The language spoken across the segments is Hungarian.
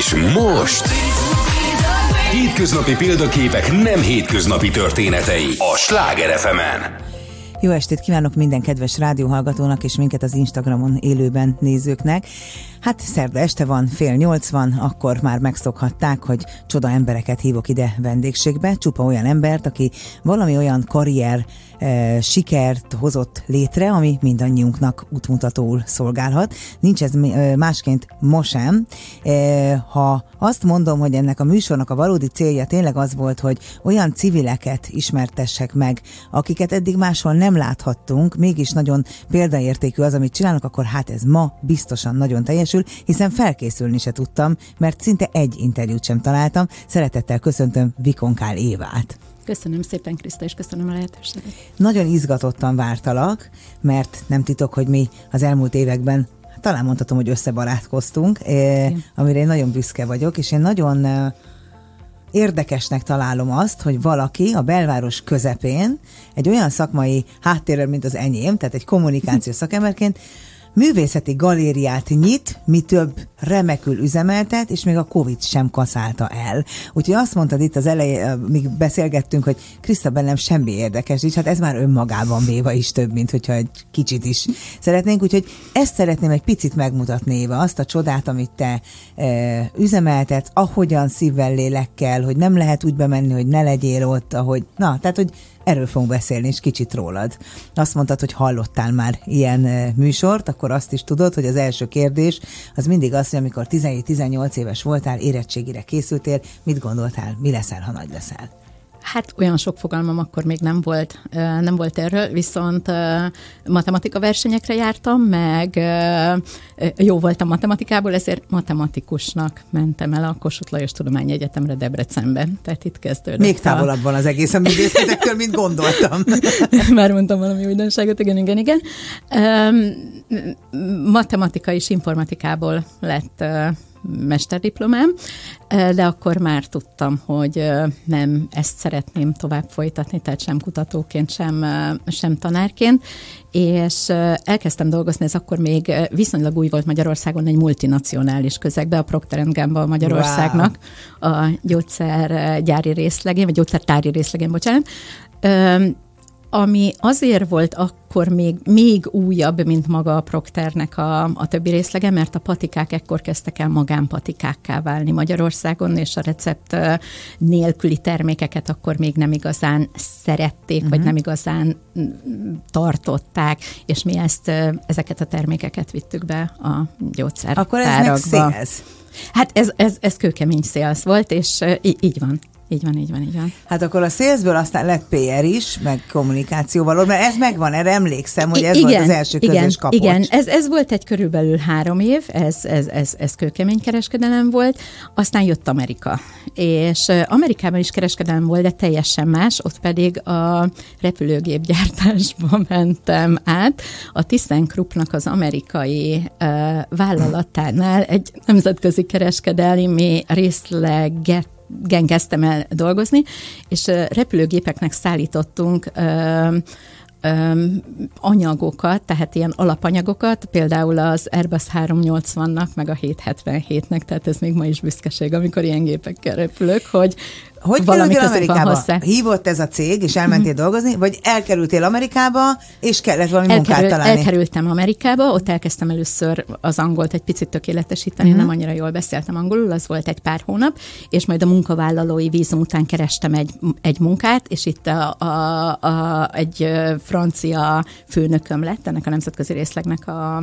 És most... Hétköznapi példaképek nem hétköznapi történetei a Sláger fm. Jó estét kívánok minden kedves rádióhallgatónak és minket az Instagramon élőben nézőknek. Hát szerda este van, fél nyolc van, akkor már megszokhatták, hogy csoda embereket hívok ide vendégségbe, csupa olyan embert, aki valami olyan karrier e, sikert hozott létre, ami mindannyiunknak útmutatóul szolgálhat. Nincs ez e, másként ma sem. E, ha azt mondom, hogy ennek a műsornak a valódi célja tényleg az volt, hogy olyan civileket ismertessek meg, akiket eddig máshol nem láthattunk, mégis nagyon példaértékű az, amit csinálnak, akkor hát ez ma biztosan nagyon teljes teljesül, hiszen felkészülni se tudtam, mert szinte egy interjút sem találtam. Szeretettel köszöntöm Vikonkál Évát. Köszönöm szépen, Kriszta, és köszönöm a lehetőséget. Nagyon izgatottan vártalak, mert nem titok, hogy mi az elmúlt években talán mondhatom, hogy összebarátkoztunk, eh, amire én nagyon büszke vagyok, és én nagyon eh, érdekesnek találom azt, hogy valaki a belváros közepén egy olyan szakmai háttérrel, mint az enyém, tehát egy kommunikációs szakemberként művészeti galériát nyit, mi több remekül üzemeltet, és még a Covid sem kaszálta el. Úgyhogy azt mondtad itt az elején, míg beszélgettünk, hogy Kriszta bennem semmi érdekes, és hát ez már önmagában véva is több, mint hogyha egy kicsit is szeretnénk. Úgyhogy ezt szeretném egy picit megmutatni, Éva, azt a csodát, amit te e, üzemeltetsz, ahogyan szívvel, lélekkel, hogy nem lehet úgy bemenni, hogy ne legyél ott, ahogy, na, tehát, hogy Erről fogunk beszélni, és kicsit rólad. Azt mondtad, hogy hallottál már ilyen műsort, akkor azt is tudod, hogy az első kérdés az mindig az, hogy amikor 17-18 éves voltál, érettségire készültél, mit gondoltál, mi leszel, ha nagy leszel? Hát olyan sok fogalmam akkor még nem volt, nem volt erről, viszont matematika versenyekre jártam, meg jó voltam matematikából, ezért matematikusnak mentem el a Kossuth Lajos Tudományegyetemre Debrecenben. Tehát itt kezdődött. Még távolabb van az egész a művészetektől, mint gondoltam. Már mondtam valami újdonságot, igen, igen, igen. Matematika és informatikából lett mesterdiplomám, de akkor már tudtam, hogy nem ezt szeretném tovább folytatni, tehát sem kutatóként, sem, sem tanárként, és elkezdtem dolgozni, ez akkor még viszonylag új volt Magyarországon egy multinacionális közegbe, a Procter Gamble Magyarországnak, wow. a gyógyszergyári részlegén, vagy gyógyszertári részlegén, bocsánat, ami azért volt akkor még, még újabb, mint maga a Procternek a, a többi részlege, mert a patikák ekkor kezdtek el magánpatikákká válni Magyarországon, és a recept nélküli termékeket akkor még nem igazán szerették, uh-huh. vagy mhm. nem igazán tartották, és mi ezt, ezeket a termékeket vittük be a gyógyszertárakba. Akkor ez meg szélsz. Hát ez, ez, ez kőkemény szélsz volt, és így van. Így van, így van, így van. Hát akkor a salesből aztán lett PR is, meg kommunikációval, mert ez megvan, erre emlékszem, hogy ez igen, volt az első közös igen, kapocs. Igen, ez, ez volt egy körülbelül három év, ez, ez, ez, ez kőkemény kereskedelem volt, aztán jött Amerika. És Amerikában is kereskedelem volt, de teljesen más, ott pedig a repülőgépgyártásba mentem át. A ThyssenKruppnak az amerikai uh, vállalatánál egy nemzetközi kereskedelmi részleget gen kezdtem el dolgozni, és repülőgépeknek szállítottunk öm, anyagokat, tehát ilyen alapanyagokat, például az Airbus 380-nak, meg a 777-nek, tehát ez még ma is büszkeség, amikor ilyen gépekkel repülök, hogy hogy kerültél Amerikába? Hozzá. Hívott ez a cég, és elmentél mm-hmm. dolgozni, vagy elkerültél Amerikába, és kellett valami Elkerül, munkát találni? Elkerültem Amerikába, ott elkezdtem először az angolt egy picit tökéletesíteni, mm-hmm. nem annyira jól beszéltem angolul, az volt egy pár hónap, és majd a munkavállalói vízum után kerestem egy, egy munkát, és itt a, a, a, egy francia főnököm lett, ennek a nemzetközi részlegnek a,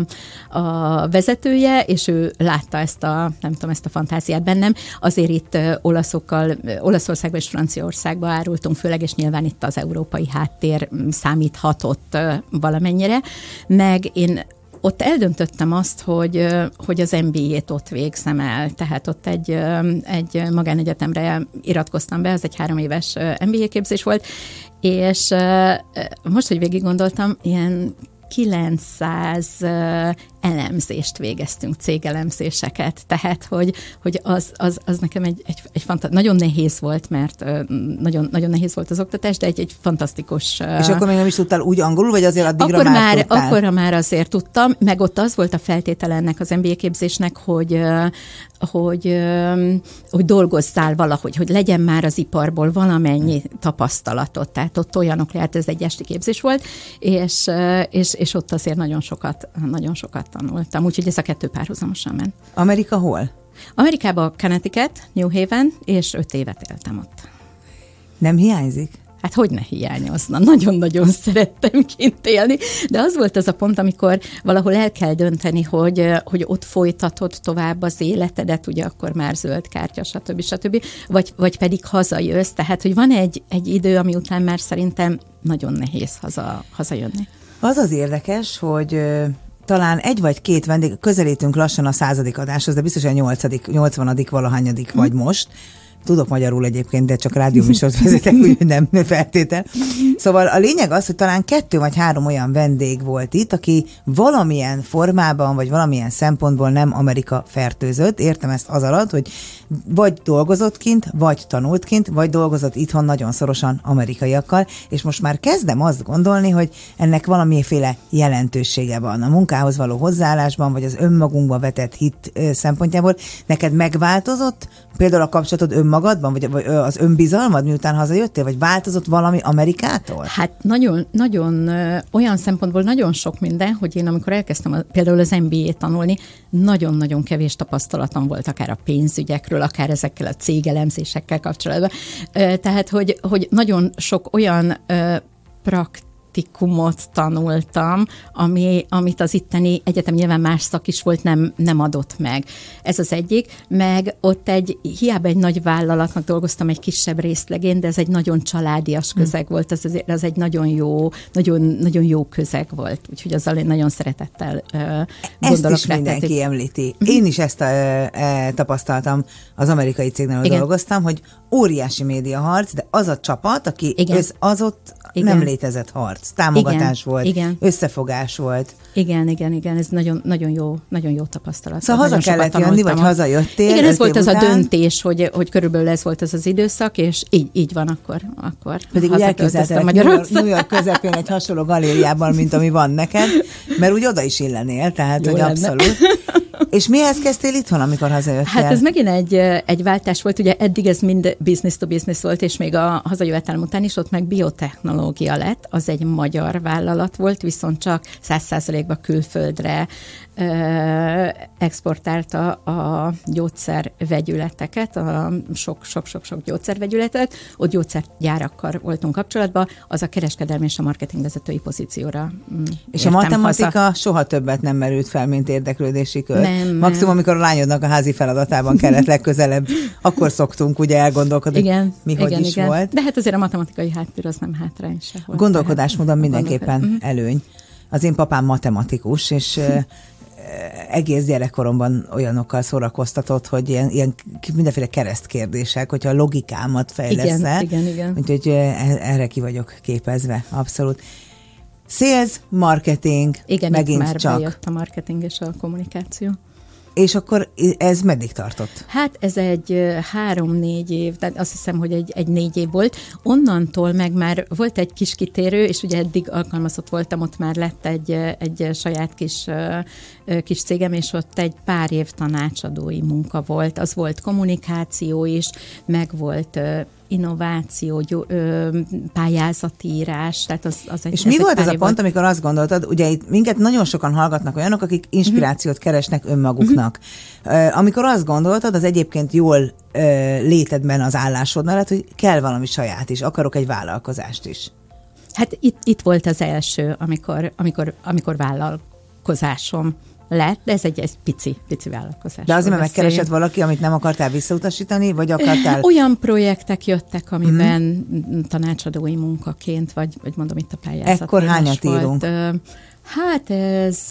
a vezetője, és ő látta ezt a, nem tudom, ezt a fantáziát bennem, azért itt olaszokkal, olasz Olaszországba és Franciaországba árultunk, főleg, és nyilván itt az európai háttér mm, számíthatott valamennyire, meg én ott eldöntöttem azt, hogy, hogy az MBA-t ott végzem el, tehát ott egy, egy magánegyetemre iratkoztam be, ez egy három éves MBA képzés volt, és most, hogy végig gondoltam, ilyen 900 elemzést végeztünk, cégelemzéseket, tehát hogy, hogy az, az, az nekem egy, egy, egy fanta- nagyon nehéz volt, mert nagyon, nagyon nehéz volt az oktatás, de egy, egy fantasztikus... És akkor még nem is tudtál úgy angolul, vagy azért addigra akkor már, már tudtál? Akkor már azért tudtam, meg ott az volt a feltétele ennek az MBA képzésnek, hogy, hogy, hogy dolgozzál valahogy, hogy legyen már az iparból valamennyi tapasztalatot. Tehát ott olyanok lehet, ez egy esti képzés volt, és, és, és ott azért nagyon sokat, nagyon sokat tanultam. Úgyhogy ez a kettő párhuzamosan ment. Amerika hol? Amerikában Connecticut, New Haven, és öt évet éltem ott. Nem hiányzik? Hát hogy ne hiányozna? Nagyon-nagyon szerettem kint élni, de az volt az a pont, amikor valahol el kell dönteni, hogy, hogy ott folytatod tovább az életedet, ugye akkor már zöld kártya, stb. stb. Vagy, vagy pedig hazajössz. Tehát, hogy van egy, egy idő, ami után már szerintem nagyon nehéz haza, hazajönni. Az az érdekes, hogy talán egy vagy két vendég, közelítünk lassan a századik adáshoz, de biztos, hogy a nyolcadik, nyolcvanadik valahányadik vagy most, Tudok magyarul egyébként, de csak rádióműsort vezetek, úgyhogy nem feltétel. Szóval a lényeg az, hogy talán kettő vagy három olyan vendég volt itt, aki valamilyen formában, vagy valamilyen szempontból nem Amerika fertőzött. Értem ezt az alatt, hogy vagy dolgozott kint, vagy tanult kint, vagy dolgozott itthon nagyon szorosan amerikaiakkal, és most már kezdem azt gondolni, hogy ennek valamiféle jelentősége van a munkához való hozzáállásban, vagy az önmagunkba vetett hit szempontjából. Neked megváltozott például a kapcsolatod önmagadban, vagy, vagy az önbizalmad, miután hazajöttél, vagy változott valami Amerikától? Hát nagyon, nagyon olyan szempontból nagyon sok minden, hogy én amikor elkezdtem a, például az MBA-t tanulni, nagyon-nagyon kevés tapasztalatom volt akár a pénzügyekről, akár ezekkel a cégelemzésekkel kapcsolatban. Tehát, hogy, hogy nagyon sok olyan prakt praktikumot tanultam, ami, amit az itteni egyetem nyilván más szak is volt, nem, nem adott meg. Ez az egyik, meg ott egy, hiába egy nagy vállalatnak dolgoztam egy kisebb részlegén, de ez egy nagyon családias hm. közeg hmm. volt, ez, az egy nagyon jó, nagyon, nagyon jó közeg volt, úgyhogy azzal én nagyon szeretettel uh, gondolok. Ezt is mindenki tehát, említi. Mhm. Én is ezt uh, uh, tapasztaltam, az amerikai cégnél dolgoztam, hogy óriási média harc, de az a csapat, aki Igen. Össz, az ott igen. nem létezett harc, támogatás igen, volt, igen. összefogás volt. Igen, igen, igen, ez nagyon, nagyon jó, nagyon jó tapasztalat. Szóval haza kellett jönni, vagy hazajöttél? Igen, ez volt az után. a döntés, hogy, hogy körülbelül ez volt az az időszak, és így, így van akkor. akkor Pedig úgy elképzeltem Magyarország. New York közepén egy hasonló galériában, mint ami van neked, mert úgy oda is illenél, tehát jó hogy lenne. abszolút. És mihez kezdtél itthon, amikor hazajöttél? Hát ez megint egy, egy váltás volt, ugye eddig ez mind business to business volt, és még a hazajövetelem után is ott meg biotechnológia lett, az egy magyar vállalat volt, viszont csak száz százalékban külföldre exportálta a gyógyszervegyületeket, a sok-sok-sok gyógyszervegyületet, ott gyógyszergyárakkal voltunk kapcsolatban, az a kereskedelmi és a marketing vezetői pozícióra mm, És a matematika haza. soha többet nem merült fel, mint érdeklődési kör. Nem, Maximum, amikor a lányodnak a házi feladatában kellett legközelebb, akkor szoktunk ugye elgondolkodni, igen, mi igen, hogy is igen. volt. De hát azért a matematikai háttér az nem hátrány sehol. Gondolkodásmódon mindenképpen mhm. előny. Az én papám matematikus, és egész gyerekkoromban olyanokkal szórakoztatott, hogy ilyen, ilyen mindenféle keresztkérdések, hogyha a logikámat fejlesz igen, igen, igen. Úgyhogy erre ki vagyok képezve, abszolút. Sales, marketing, igen, megint már csak. a marketing és a kommunikáció. És akkor ez meddig tartott? Hát ez egy három-négy év, tehát azt hiszem, hogy egy, egy négy év volt. Onnantól meg már volt egy kis kitérő, és ugye eddig alkalmazott voltam, ott már lett egy, egy saját kis, kis cégem, és ott egy pár év tanácsadói munka volt. Az volt kommunikáció is, meg volt innováció, gyó, ö, pályázatírás. Tehát az, az egy, És mi volt az a pont, amikor azt gondoltad, ugye itt minket nagyon sokan hallgatnak olyanok, akik inspirációt keresnek önmaguknak. Amikor azt gondoltad, az egyébként jól uh, létedben az állásod mellett, hogy kell valami saját is, akarok egy vállalkozást is. Hát itt, itt volt az első, amikor, amikor, amikor vállalkozásom lett, de ez egy, egy pici, pici vállalkozás. De azért, mert megkeresett valaki, amit nem akartál visszautasítani, vagy akartál? Olyan projektek jöttek, amiben mm. tanácsadói munkaként, vagy, vagy mondom itt a pályázat. Ekkor hányat volt. írunk? Hát ez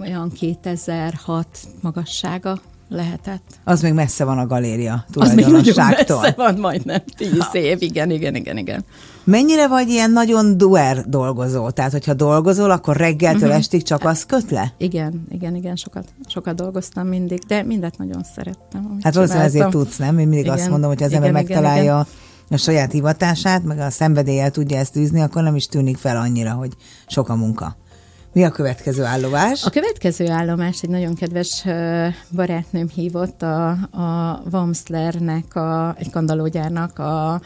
olyan 2006 magassága lehetett. Az még messze van a galéria Az még nagyon messze van, majdnem tíz év, igen, igen, igen, igen. Mennyire vagy ilyen nagyon duer dolgozó? Tehát, hogyha dolgozol, akkor reggeltől uh-huh. estig csak az köt le? Igen, igen, igen, sokat, sokat dolgoztam mindig, de mindet nagyon szerettem. Hát valószínűleg ezért tudsz, nem? Én mindig igen, azt mondom, hogy az ember megtalálja igen, igen. a saját hivatását, meg a szenvedéllyel tudja ezt űzni, akkor nem is tűnik fel annyira, hogy sok a munka. Mi a következő állomás? A következő állomás egy nagyon kedves barátnőm hívott a, a Wamslernek, a, egy kandalógyárnak a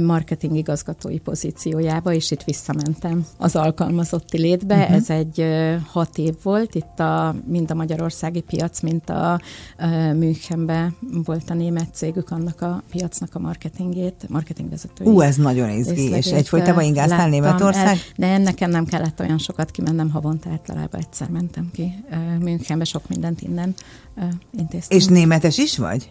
marketing igazgatói pozíciójába, és itt visszamentem az alkalmazotti létbe. Uh-huh. Ez egy hat év volt, itt a, mind a magyarországi piac, mint a, a Münchenbe volt a német cégük, annak a piacnak a marketingét, marketingvezetői. Ú, ez nagyon izgi, és egyfolytában ingáztál Németország? El, de nekem nem kellett olyan sokat kimennem, havonta általában egyszer mentem ki Münchenbe, sok mindent innen intéztem. És németes is vagy?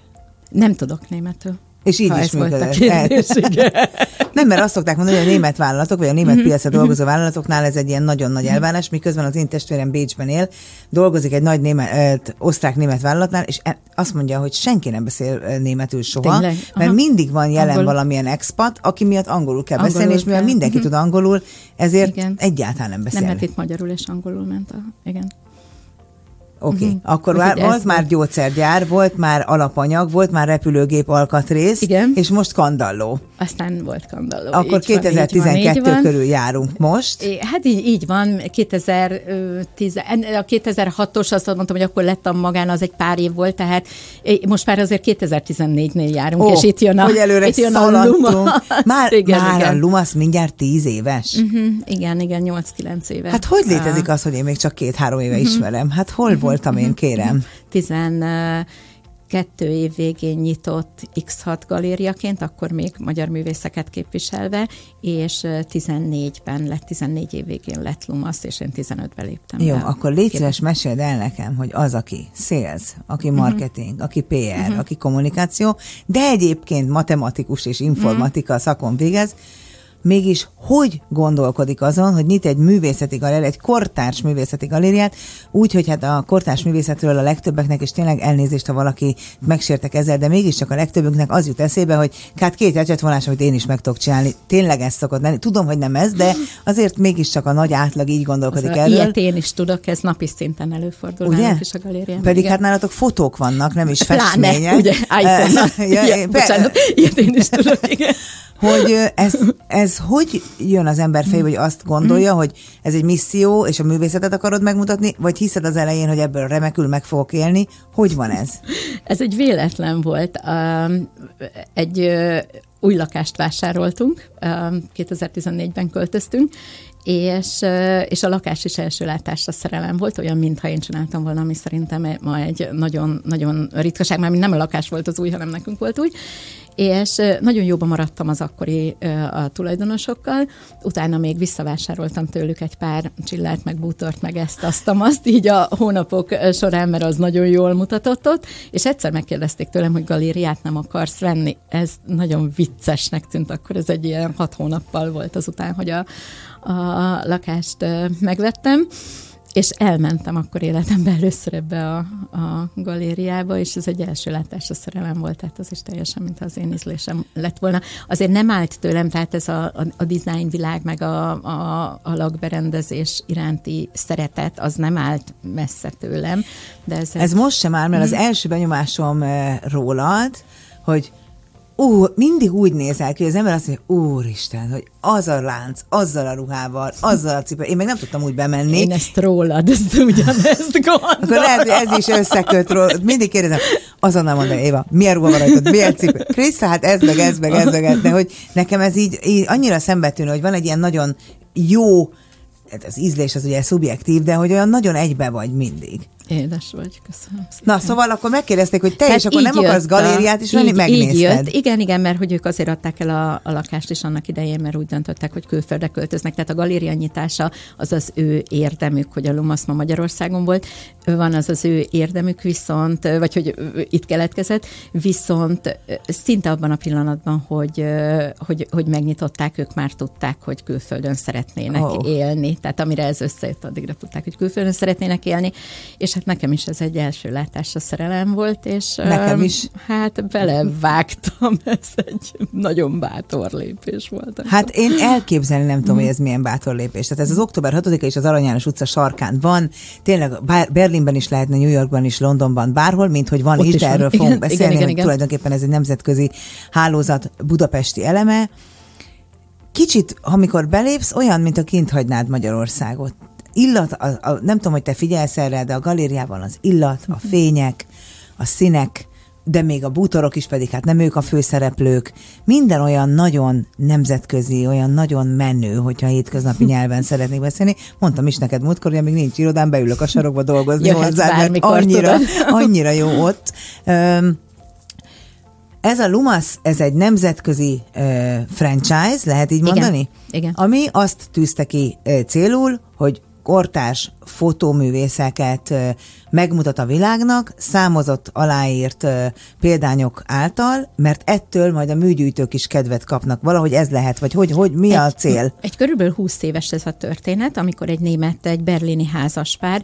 Nem tudok németül. És így ha is működött. nem, mert azt szokták mondani, hogy a német vállalatok, vagy a német mm-hmm. piacra dolgozó vállalatoknál ez egy ilyen nagyon nagy elvárás, miközben az én testvérem Bécsben él, dolgozik egy nagy német, osztrák-német vállalatnál, és e- azt mondja, hogy senki nem beszél németül soha, Tényleg? mert mindig van jelen Angol. valamilyen expat, aki miatt angolul kell angolul beszélni, és mivel kell. mindenki tud angolul, ezért igen. egyáltalán nem beszél. Nem, mert itt magyarul és angolul ment a... Igen. Oké, okay. uh-huh. akkor már, volt már gyógyszergyár, volt már alapanyag, volt már repülőgép alkatrész, Igen. és most kandalló. Aztán volt kandalló. Akkor így 2012 van, van, körül járunk most. É, hát így, így van, 2010, a 2006-os azt mondtam, hogy akkor lettem magán, az egy pár év volt, tehát most már azért 2014-nél járunk, oh, és itt jön a, hogy előre itt jön a Luma. Már, igen, már igen. a Lumasz mindjárt 10 éves? Uh-huh, igen, igen, 8-9 éves. Hát hogy létezik az, hogy én még csak két-három éve uh-huh. ismerem? Hát hol uh-huh voltam én, kérem. Tizen kettő év végén nyitott X6 galériaként, akkor még magyar művészeket képviselve, és 14-ben lett, 14 év végén lett Lumasz, és én 15-ben léptem Jó, be. akkor légy szíves, meséld el nekem, hogy az, aki sales, aki mhm. marketing, uh-huh. aki PR, uh-huh. aki kommunikáció, de egyébként matematikus és informatika uh-huh. szakon végez, mégis hogy gondolkodik azon, hogy nyit egy művészeti galéria, egy kortárs művészeti galériát, úgy, hogy hát a kortárs művészetről a legtöbbeknek, és tényleg elnézést, ha valaki megsértek ezzel, de mégiscsak a legtöbbünknek az jut eszébe, hogy hát két ecsetvonás, amit én is meg tudok csinálni. Tényleg ez szokott lenni. Tudom, hogy nem ez, de azért mégiscsak a nagy átlag így gondolkodik az erről. Ilyet én is tudok, ez napi szinten előfordul ugye? is a galérián. Pedig Igen. hát nálatok fotók vannak, nem is festmények. Pláne, ugye, iPhone-nal. ja, ja, bocsánat, ilyet én is tudok, igen hogy ez, ez hogy jön az ember fejébe, hogy azt gondolja, hogy ez egy misszió, és a művészetet akarod megmutatni, vagy hiszed az elején, hogy ebből remekül meg fogok élni? Hogy van ez? Ez egy véletlen volt. Egy új lakást vásároltunk, 2014-ben költöztünk, és, és a lakás is első látásra szerelem volt, olyan, mintha én csináltam volna, ami szerintem ma egy nagyon, nagyon ritkaság, mert nem a lakás volt az új, hanem nekünk volt új, és nagyon jóban maradtam az akkori a tulajdonosokkal, utána még visszavásároltam tőlük egy pár csillát, meg bútort, meg ezt, azt, azt, így a hónapok során, mert az nagyon jól mutatott ott, és egyszer megkérdezték tőlem, hogy galériát nem akarsz venni. Ez nagyon viccesnek tűnt, akkor ez egy ilyen hat hónappal volt azután, hogy a, a lakást megvettem, és elmentem akkor életemben először ebbe a, a galériába, és ez egy első látásra szerelem volt, tehát az is teljesen, mint az én ízlésem lett volna. Azért nem állt tőlem, tehát ez a, a, a design világ, meg a, a, a lakberendezés iránti szeretet, az nem állt messze tőlem. De ez, ez most sem áll, mert az mhm. első benyomásom rólad, hogy ú, mindig úgy nézel ki, hogy az ember azt mondja, úristen, hogy az a lánc, azzal a ruhával, azzal a cipő. Én meg nem tudtam úgy bemenni. Én ezt rólad, ezt ugyanezt gondolom. Akkor lehet, hogy ez is összeköt róla. Mindig kérdezem, azonnal mondja, Éva, milyen ruha van rajtad, milyen cipő? Krisza, hát ez meg ez meg ez meg ez, de hogy nekem ez így, így annyira szembetűnő, hogy van egy ilyen nagyon jó, hát az ízlés az ugye szubjektív, de hogy olyan nagyon egybe vagy mindig. Édes vagy, köszönöm szépen. Na, szóval akkor megkérdezték, hogy te is akkor nem akarsz galériát is venni, megnézted. Így jött. Igen, igen, mert hogy ők azért adták el a, a lakást is annak idején, mert úgy döntöttek, hogy külföldre költöznek. Tehát a galéria nyitása az az ő érdemük, hogy a Lumasz ma Magyarországon volt. Van az az ő érdemük, viszont, vagy hogy itt keletkezett, viszont szinte abban a pillanatban, hogy, hogy, hogy megnyitották, ők már tudták, hogy külföldön szeretnének oh. élni. Tehát amire ez összejött, addigra tudták, hogy külföldön szeretnének élni. És hát nekem is ez egy első látásra szerelem volt, és nekem is. hát belevágtam, ez egy nagyon bátor lépés volt. Hát én elképzelni nem tudom, hogy ez milyen bátor lépés. Tehát ez az október 6-a és az Arany János utca sarkán van, tényleg Berlinben is lehetne, New Yorkban is, Londonban, bárhol, mint hogy van Ott is, de erről van. fogunk beszélni, igen, igen, igen. tulajdonképpen ez egy nemzetközi hálózat budapesti eleme. Kicsit, amikor belépsz, olyan, mint a kint hagynád Magyarországot illat, a, a, nem tudom, hogy te figyelsz erre, de a galériában az illat, a mhm. fények, a színek, de még a bútorok is pedig, hát nem ők a főszereplők, minden olyan nagyon nemzetközi, olyan nagyon menő, hogyha hétköznapi nyelven szeretnék beszélni. Mondtam is neked múltkor, hogy amíg nincs irodám, beülök a sarokba dolgozni hozzá, mert annyira, annyira jó ott. Ez a Lumas, ez egy nemzetközi franchise, lehet így mondani? Igen. Ami azt tűzte ki célul, hogy kortárs fotóművészeket megmutat a világnak, számozott, aláírt példányok által, mert ettől majd a műgyűjtők is kedvet kapnak. Valahogy ez lehet, vagy hogy, hogy mi egy, a cél? Egy körülbelül 20 éves ez a történet, amikor egy német, egy berlini házaspár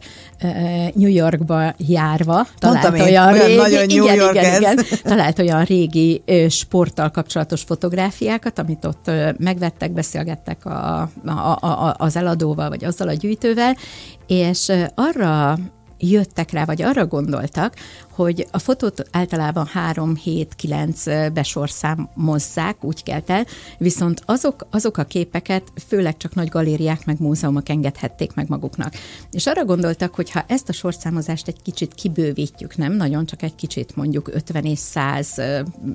New Yorkba járva talált Mondtam olyan, én, olyan régi, nagyon New igen, York igen, ez. igen, talált olyan régi sporttal kapcsolatos fotográfiákat, amit ott megvettek, beszélgettek a, a, a, az eladóval, vagy azzal a gyűjtővel, és arra jöttek rá, vagy arra gondoltak, hogy a fotót általában 3-7-9 besorszámozzák, úgy kelt el, viszont azok, azok a képeket főleg csak nagy galériák meg múzeumok engedhették meg maguknak. És arra gondoltak, hogy ha ezt a sorszámozást egy kicsit kibővítjük, nem nagyon, csak egy kicsit mondjuk 50 és 100,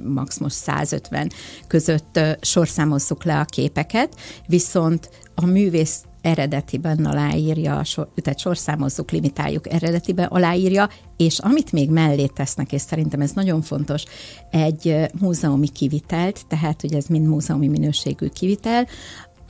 maximum 150 között sorszámozzuk le a képeket, viszont a művész eredetiben aláírja, tehát sorszámozzuk, limitáljuk eredetiben aláírja, és amit még mellé tesznek, és szerintem ez nagyon fontos, egy múzeumi kivitelt, tehát hogy ez mind múzeumi minőségű kivitel,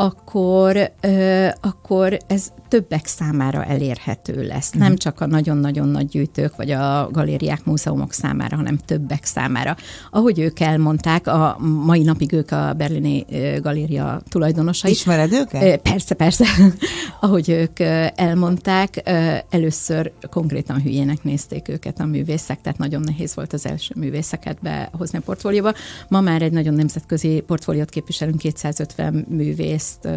akkor, ö, akkor ez többek számára elérhető lesz. Nem mhm. csak a nagyon-nagyon nagy gyűjtők, vagy a galériák, múzeumok számára, hanem többek számára. Ahogy ők elmondták, a mai napig ők a berlini galéria tulajdonosai. Ismered őket? Persze, persze. Ahogy ők elmondták, először konkrétan hülyének nézték őket a művészek, tehát nagyon nehéz volt az első művészeket behozni a portfólióba. Ma már egy nagyon nemzetközi portfóliót képviselünk, 250 művész ezt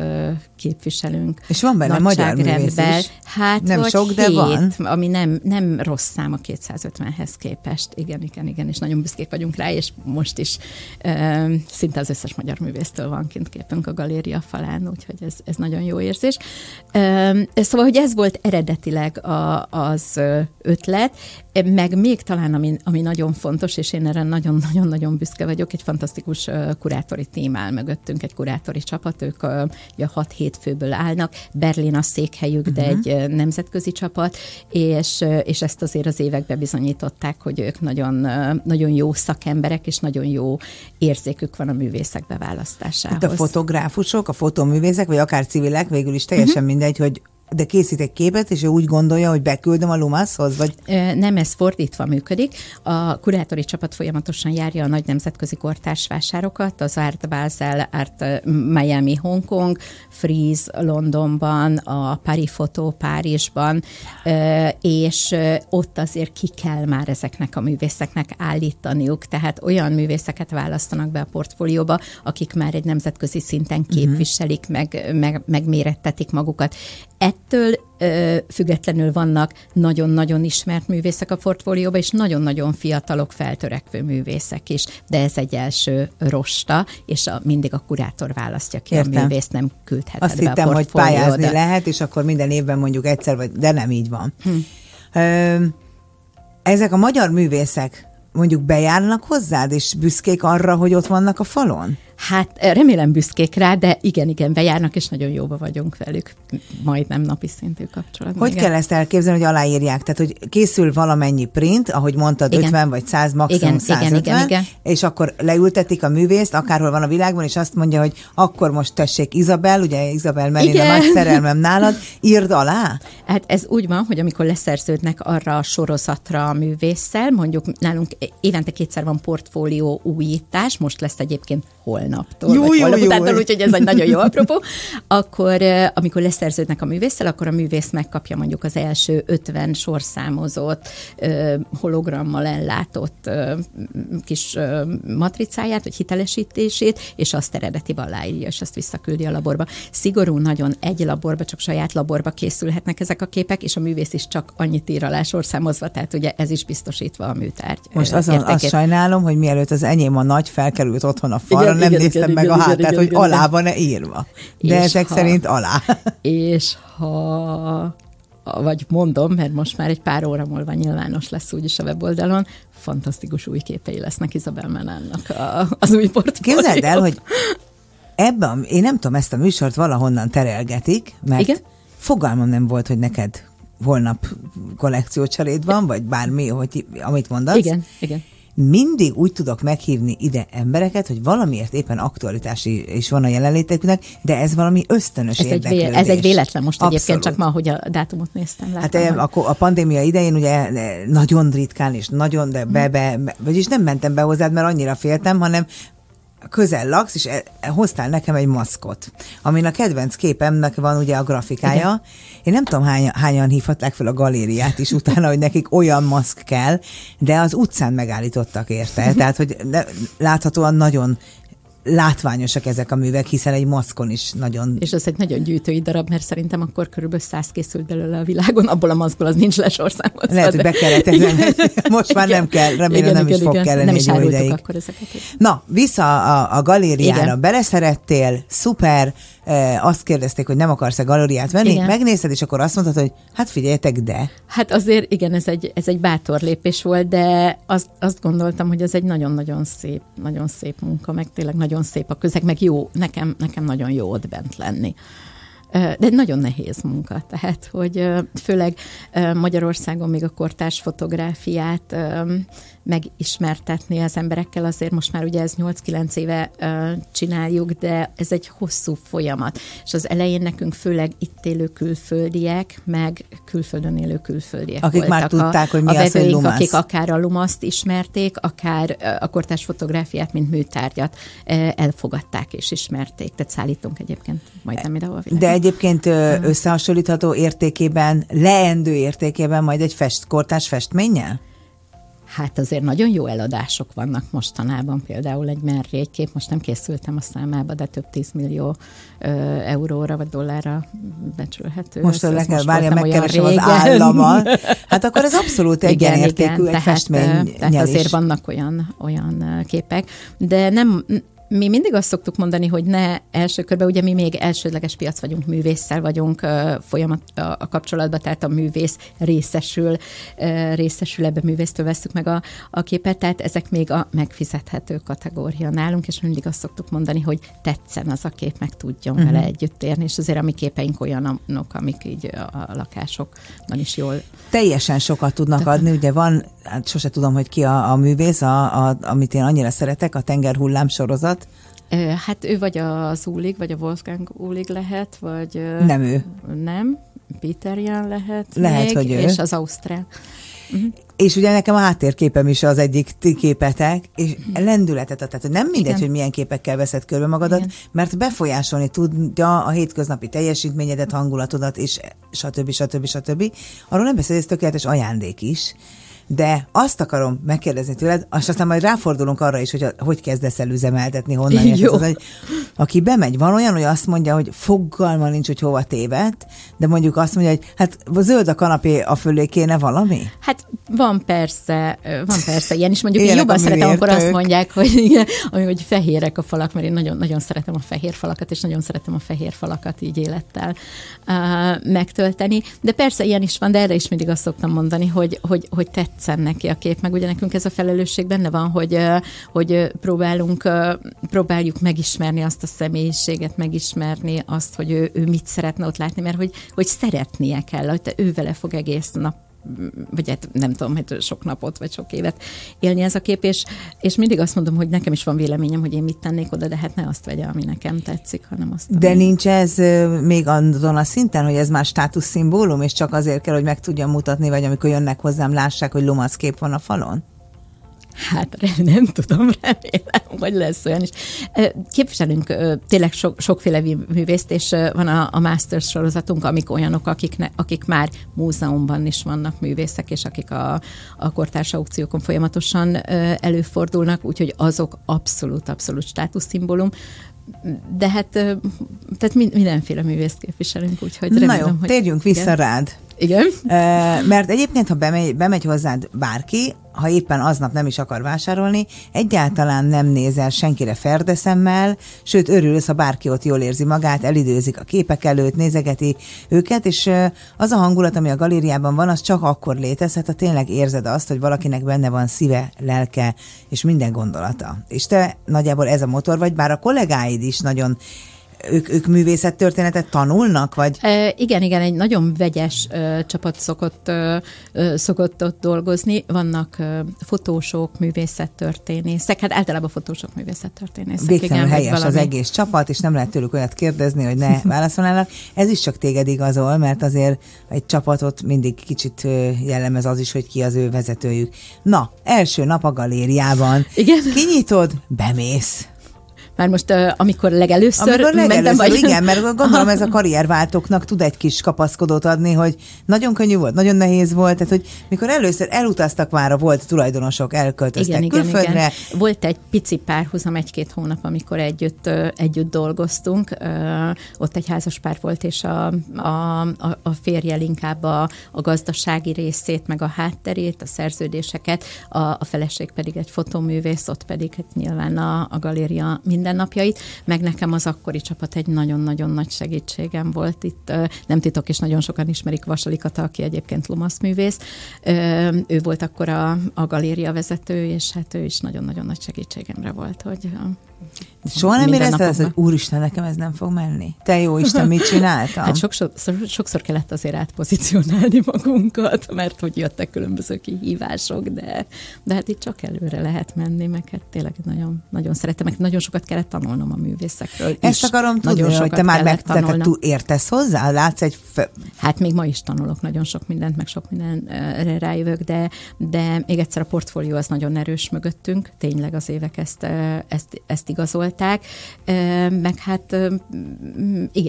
képviselünk. És van benne magyar művész is. Hát nem sok, hét, de van. Ami nem, nem rossz szám a 250-hez képest. Igen, igen, igen, és nagyon büszkék vagyunk rá, és most is uh, szinte az összes magyar művésztől van kint képünk a galéria falán, úgyhogy ez, ez nagyon jó érzés. Uh, szóval, hogy ez volt eredetileg a, az ötlet, meg még talán, ami, ami nagyon fontos, és én erre nagyon-nagyon-nagyon büszke vagyok, egy fantasztikus kurátori témál mögöttünk, egy kurátori csapat, ők ugye 6-7 főből állnak, Berlin a székhelyük, uh-huh. de mhm. egy nemzetközi csapat, és, és ezt azért az években bizonyították, hogy ők nagyon, nagyon jó szakemberek, és nagyon jó érzékük van a művészek beválasztásához. Hát a fotográfusok, a fotoművészek, vagy akár civilek, végül is teljesen uh-huh. mindegy, hogy de készít egy képet, és ő úgy gondolja, hogy beküldöm a Lumaszhoz? Vagy? Nem, ez fordítva működik. A kurátori csapat folyamatosan járja a nagy nemzetközi kortárs vásárokat, az Art Basel, Art Miami, Hongkong, Freeze Londonban, a Paris Photo Párizsban, és ott azért ki kell már ezeknek a művészeknek állítaniuk, tehát olyan művészeket választanak be a portfólióba, akik már egy nemzetközi szinten mhm. képviselik, uh-huh. meg, meg, megmérettetik magukat. Ettől ö, függetlenül vannak nagyon-nagyon ismert művészek a portfólióban, és nagyon-nagyon fiatalok, feltörekvő művészek is, de ez egy első rosta, és a, mindig a kurátor választja ki Értem. a művészt, nem küldheted Azt be hittem, a hogy pályázni lehet, és akkor minden évben mondjuk egyszer, vagy, de nem így van. Hm. Ö, ezek a magyar művészek mondjuk bejárnak hozzád, és büszkék arra, hogy ott vannak a falon? Hát remélem büszkék rá, de igen, igen, bejárnak, és nagyon jóba vagyunk velük, majdnem napi szintű kapcsolatban. Hogy igen. kell ezt elképzelni, hogy aláírják? Tehát, hogy készül valamennyi print, ahogy mondtad, igen. 50 vagy 100, maximum igen, 150, igen, igen, igen. és akkor leültetik a művészt, akárhol van a világban, és azt mondja, hogy akkor most tessék Izabel, ugye Izabel Merén a nagy szerelmem nálad, írd alá? Hát ez úgy van, hogy amikor leszerződnek arra a sorozatra a művésszel, mondjuk nálunk évente kétszer van portfólió újítás, most lesz egyébként holnaptól, jó, vagy jó, holnap jó, utától, úgyhogy ez egy nagyon jó apropó, akkor amikor leszerződnek a művésszel, akkor a művész megkapja mondjuk az első 50 sorszámozott, hologrammal ellátott kis matricáját, vagy hitelesítését, és azt eredeti aláírja, és azt visszaküldi a laborba. Szigorú nagyon egy laborba, csak saját laborba készülhetnek ezek a képek, és a művész is csak annyit ír alá sorszámozva, tehát ugye ez is biztosítva a műtárgy. Most azon, azt sajnálom, hogy mielőtt az enyém a nagy felkerült otthon a falra, igen, nem igen, néztem igen, meg igen, a hátát, igen, hogy igen, alá van-e írva. De ezek ha, szerint alá. És ha vagy mondom, mert most már egy pár óra múlva nyilvános lesz úgyis a weboldalon, fantasztikus új képei lesznek Izabel Menánnak az új portfólió. Képzeld el, hogy ebben, én nem tudom, ezt a műsort valahonnan terelgetik, mert Igen? fogalmam nem volt, hogy neked holnap kollekciócseréd van, vagy bármi, hogy, amit mondasz. Igen, igen mindig úgy tudok meghívni ide embereket, hogy valamiért éppen aktualitási is van a jelenléteknek, de ez valami ösztönös ez érdeklődés. Egy, ez egy véletlen most Abszolút. egyébként, csak ma, hogy a dátumot néztem. Hát hogy... a, a pandémia idején ugye nagyon ritkán és nagyon, de be, be, be, vagyis nem mentem be hozzád, mert annyira féltem, hanem közel laksz, és e, e, hoztál nekem egy maszkot, amin a kedvenc képemnek van ugye a grafikája. Igen. Én nem tudom, hány, hányan hívhatták fel a galériát is utána, hogy nekik olyan maszk kell, de az utcán megállítottak érte. Tehát, hogy láthatóan nagyon látványosak ezek a művek, hiszen egy maszkon is nagyon... És ez egy nagyon gyűjtői darab, mert szerintem akkor körülbelül száz készült belőle a világon, abból a maszkból az nincs lesorszámozva. Lehet, de... hogy be kellett ezen. Most már nem kell, remélem igen, nem igen, is fog igen. kelleni nem is egy ideig. akkor ezeket. Na, vissza a, a galériára. Igen. Beleszerettél, szuper, e, azt kérdezték, hogy nem akarsz-e galériát venni, igen. megnézted, és akkor azt mondtad, hogy hát figyeljetek, de. Hát azért igen, ez egy, ez egy bátor lépés volt, de azt, azt gondoltam, hogy ez egy nagyon-nagyon szép, nagyon szép munka, meg tényleg nagyon nagyon szép a közeg, meg jó, nekem, nekem nagyon jó ott bent lenni. De nagyon nehéz munka, tehát, hogy főleg Magyarországon még a kortárs fotográfiát megismertetni az emberekkel, azért most már ugye ez 8-9 éve csináljuk, de ez egy hosszú folyamat. És az elején nekünk főleg itt élő külföldiek, meg külföldön élő külföldiek Akik voltak már tudták, a, hogy mi a az, hogy lumasz. akik akár a lumaszt ismerték, akár a kortárs fotográfiát, mint műtárgyat elfogadták és ismerték. Tehát szállítunk egyébként majdnem ide a De egyébként összehasonlítható értékében, leendő értékében majd egy fest, kortárs festménnyel? Hát azért nagyon jó eladások vannak mostanában, például egy Merri kép, most nem készültem a számába, de több tízmillió ö, euróra vagy dollárra becsülhető. Most le kell várja, megkeresem az államat. Hát akkor ez abszolút egyenértékű egy tehát, festmény. Tehát azért vannak olyan, olyan képek, de nem, mi mindig azt szoktuk mondani, hogy ne első körben, ugye mi még elsődleges piac vagyunk, művésszel vagyunk folyamat a kapcsolatban, tehát a művész részesül, részesül ebbe művésztől veszük meg a, a képet, tehát ezek még a megfizethető kategória nálunk, és mindig azt szoktuk mondani, hogy tetszen az a kép, meg tudjon uh-huh. vele együtt érni, és azért a mi képeink olyanok, amik így a lakásokban is jól. Teljesen sokat tudnak adni, ugye van, hát sose tudom, hogy ki a, a művész, a, a, amit én annyira szeretek, a tengerhullám sorozat, Hát ő vagy az Úlig, vagy a Wolfgang Úlig lehet, vagy... Nem ő. Nem, Peter Jan lehet Lehet, még, hogy ő. És az Ausztrál. Uh-huh. És ugye nekem a háttérképem is az egyik ti képetek, és uh-huh. lendületet ad. Tehát nem mindegy, Igen. hogy milyen képekkel veszed körbe magadat, Igen. mert befolyásolni tudja a hétköznapi teljesítményedet, hangulatodat, és stb. stb. stb. Arról nem beszél, ez tökéletes ajándék is de azt akarom megkérdezni tőled, és aztán majd ráfordulunk arra is, hogy a, hogy kezdesz el üzemeltetni, honnan Jó. Az, hogy aki bemegy, van olyan, hogy azt mondja, hogy fogalma nincs, hogy hova tévedt, de mondjuk azt mondja, hogy hát zöld a kanapé a fölé kéne valami? Hát van persze, van persze ilyen is. Mondjuk Élek én jobban szeretem, amikor azt mondják, hogy, igen, hogy fehérek a falak, mert én nagyon, nagyon szeretem a fehér falakat, és nagyon szeretem a fehér falakat így élettel uh, megtölteni. De persze ilyen is van, de erre is mindig azt szoktam mondani, hogy, hogy, hogy tetszen neki a kép, meg ugye nekünk ez a felelősség benne van, hogy, hogy próbálunk, próbáljuk megismerni azt a személyiséget, megismerni azt, hogy ő, ő mit szeretne ott látni, mert hogy, hogy szeretnie kell, hogy te ő vele fog egész nap vagy hát nem tudom, hát sok napot, vagy sok évet élni ez a kép, és, és mindig azt mondom, hogy nekem is van véleményem, hogy én mit tennék oda, de hát ne azt vegye, ami nekem tetszik, hanem azt. De ami... nincs ez még azon a szinten, hogy ez már státuszszimbólum, és csak azért kell, hogy meg tudjam mutatni, vagy amikor jönnek hozzám, lássák, hogy lomasz kép van a falon? Hát nem tudom, remélem, hogy lesz olyan is. Képviselünk tényleg sok, sokféle művészt, és van a, a Masters sorozatunk, amik olyanok, akik, ne, akik már múzeumban is vannak művészek, és akik a, a kortárs aukciókon folyamatosan előfordulnak, úgyhogy azok abszolút, abszolút státuszszimbólum de hát tehát mindenféle művészt képviselünk, úgyhogy remélem, Na jó, hogy... térjünk vissza igen. rád. Igen. Mert egyébként, ha bemegy, bemegy hozzád bárki, ha éppen aznap nem is akar vásárolni, egyáltalán nem nézel senkire ferdeszemmel, sőt örülsz, ha bárki ott jól érzi magát, elidőzik a képek előtt, nézegeti őket, és az a hangulat, ami a galériában van, az csak akkor létezhet, ha tényleg érzed azt, hogy valakinek benne van szíve, lelke és minden gondolata. És te nagyjából ez a motor vagy, bár a kollégáid is nagyon ők, ők művészettörténetet tanulnak, vagy? E, igen, igen, egy nagyon vegyes ö, csapat szokott, ö, szokott ott dolgozni. Vannak ö, fotósok, művészettörténészek, hát általában fotósok, művészettörténészek. Végtelenül igen, helyes az egész csapat, és nem lehet tőlük olyat kérdezni, hogy ne válaszolnának. Ez is csak téged igazol, mert azért egy csapatot mindig kicsit jellemez az is, hogy ki az ő vezetőjük. Na, első nap a galériában. Igen. Kinyitod, bemész. Már most, amikor legelőször, amikor legelőször mentem, vagy... igen, mert gondolom ez a karrierváltóknak tud egy kis kapaszkodót adni, hogy nagyon könnyű volt, nagyon nehéz volt, tehát hogy mikor először elutaztak már a volt tulajdonosok, elköltöztek igen, külföldre. Igen, igen. Volt egy pici párhuzam, egy-két hónap, amikor együtt, együtt dolgoztunk, ott egy házas pár volt, és a, a, a férje inkább a, a gazdasági részét, meg a hátterét, a szerződéseket, a, a feleség pedig egy fotoművész, ott pedig hát nyilván a, a galéria minden mindennapjait, meg nekem az akkori csapat egy nagyon-nagyon nagy segítségem volt itt. Nem titok, és nagyon sokan ismerik Vasalikata, aki egyébként művész. Ő volt akkor a, a galéria vezető, és hát ő is nagyon-nagyon nagy segítségemre volt, hogy Soha nem érezted azt, hogy úristen, nekem ez nem fog menni? Te jó Isten, mit csináltam? Hát sokszor, sokszor kellett azért átpozícionálni magunkat, mert hogy jöttek különböző kihívások, de, de hát itt csak előre lehet menni, meg hát tényleg nagyon, nagyon szeretem, meg nagyon sokat kellett tanulnom a művészekről Ezt is. akarom tudni, nagyon hogy te már meg, te, te értesz hozzá? Látsz egy... Fe... Hát még ma is tanulok nagyon sok mindent, meg sok mindenre rájövök, de, de még egyszer a portfólió az nagyon erős mögöttünk, tényleg az évek ezt, ezt, ezt igazolták, meg hát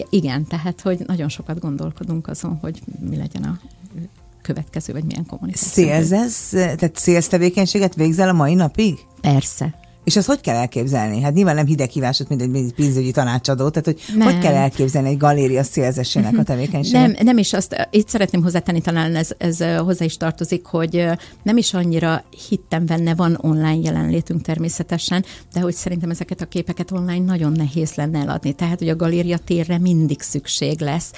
igen, tehát, hogy nagyon sokat gondolkodunk azon, hogy mi legyen a következő, vagy milyen kommunikáció. Szélzesz, tehát szélsz tevékenységet végzel a mai napig? Persze. És azt hogy kell elképzelni? Hát nyilván nem hideghívásod, mint egy pénzügyi tanácsadó, tehát hogy nem. hogy kell elképzelni egy galéria szélzesének a tevékenységet? Nem, nem is azt, itt szeretném hozzátenni, talán ez, ez hozzá is tartozik, hogy nem is annyira hittem benne, van online jelenlétünk természetesen, de hogy szerintem ezeket a képeket online nagyon nehéz lenne eladni. Tehát, hogy a galéria térre mindig szükség lesz.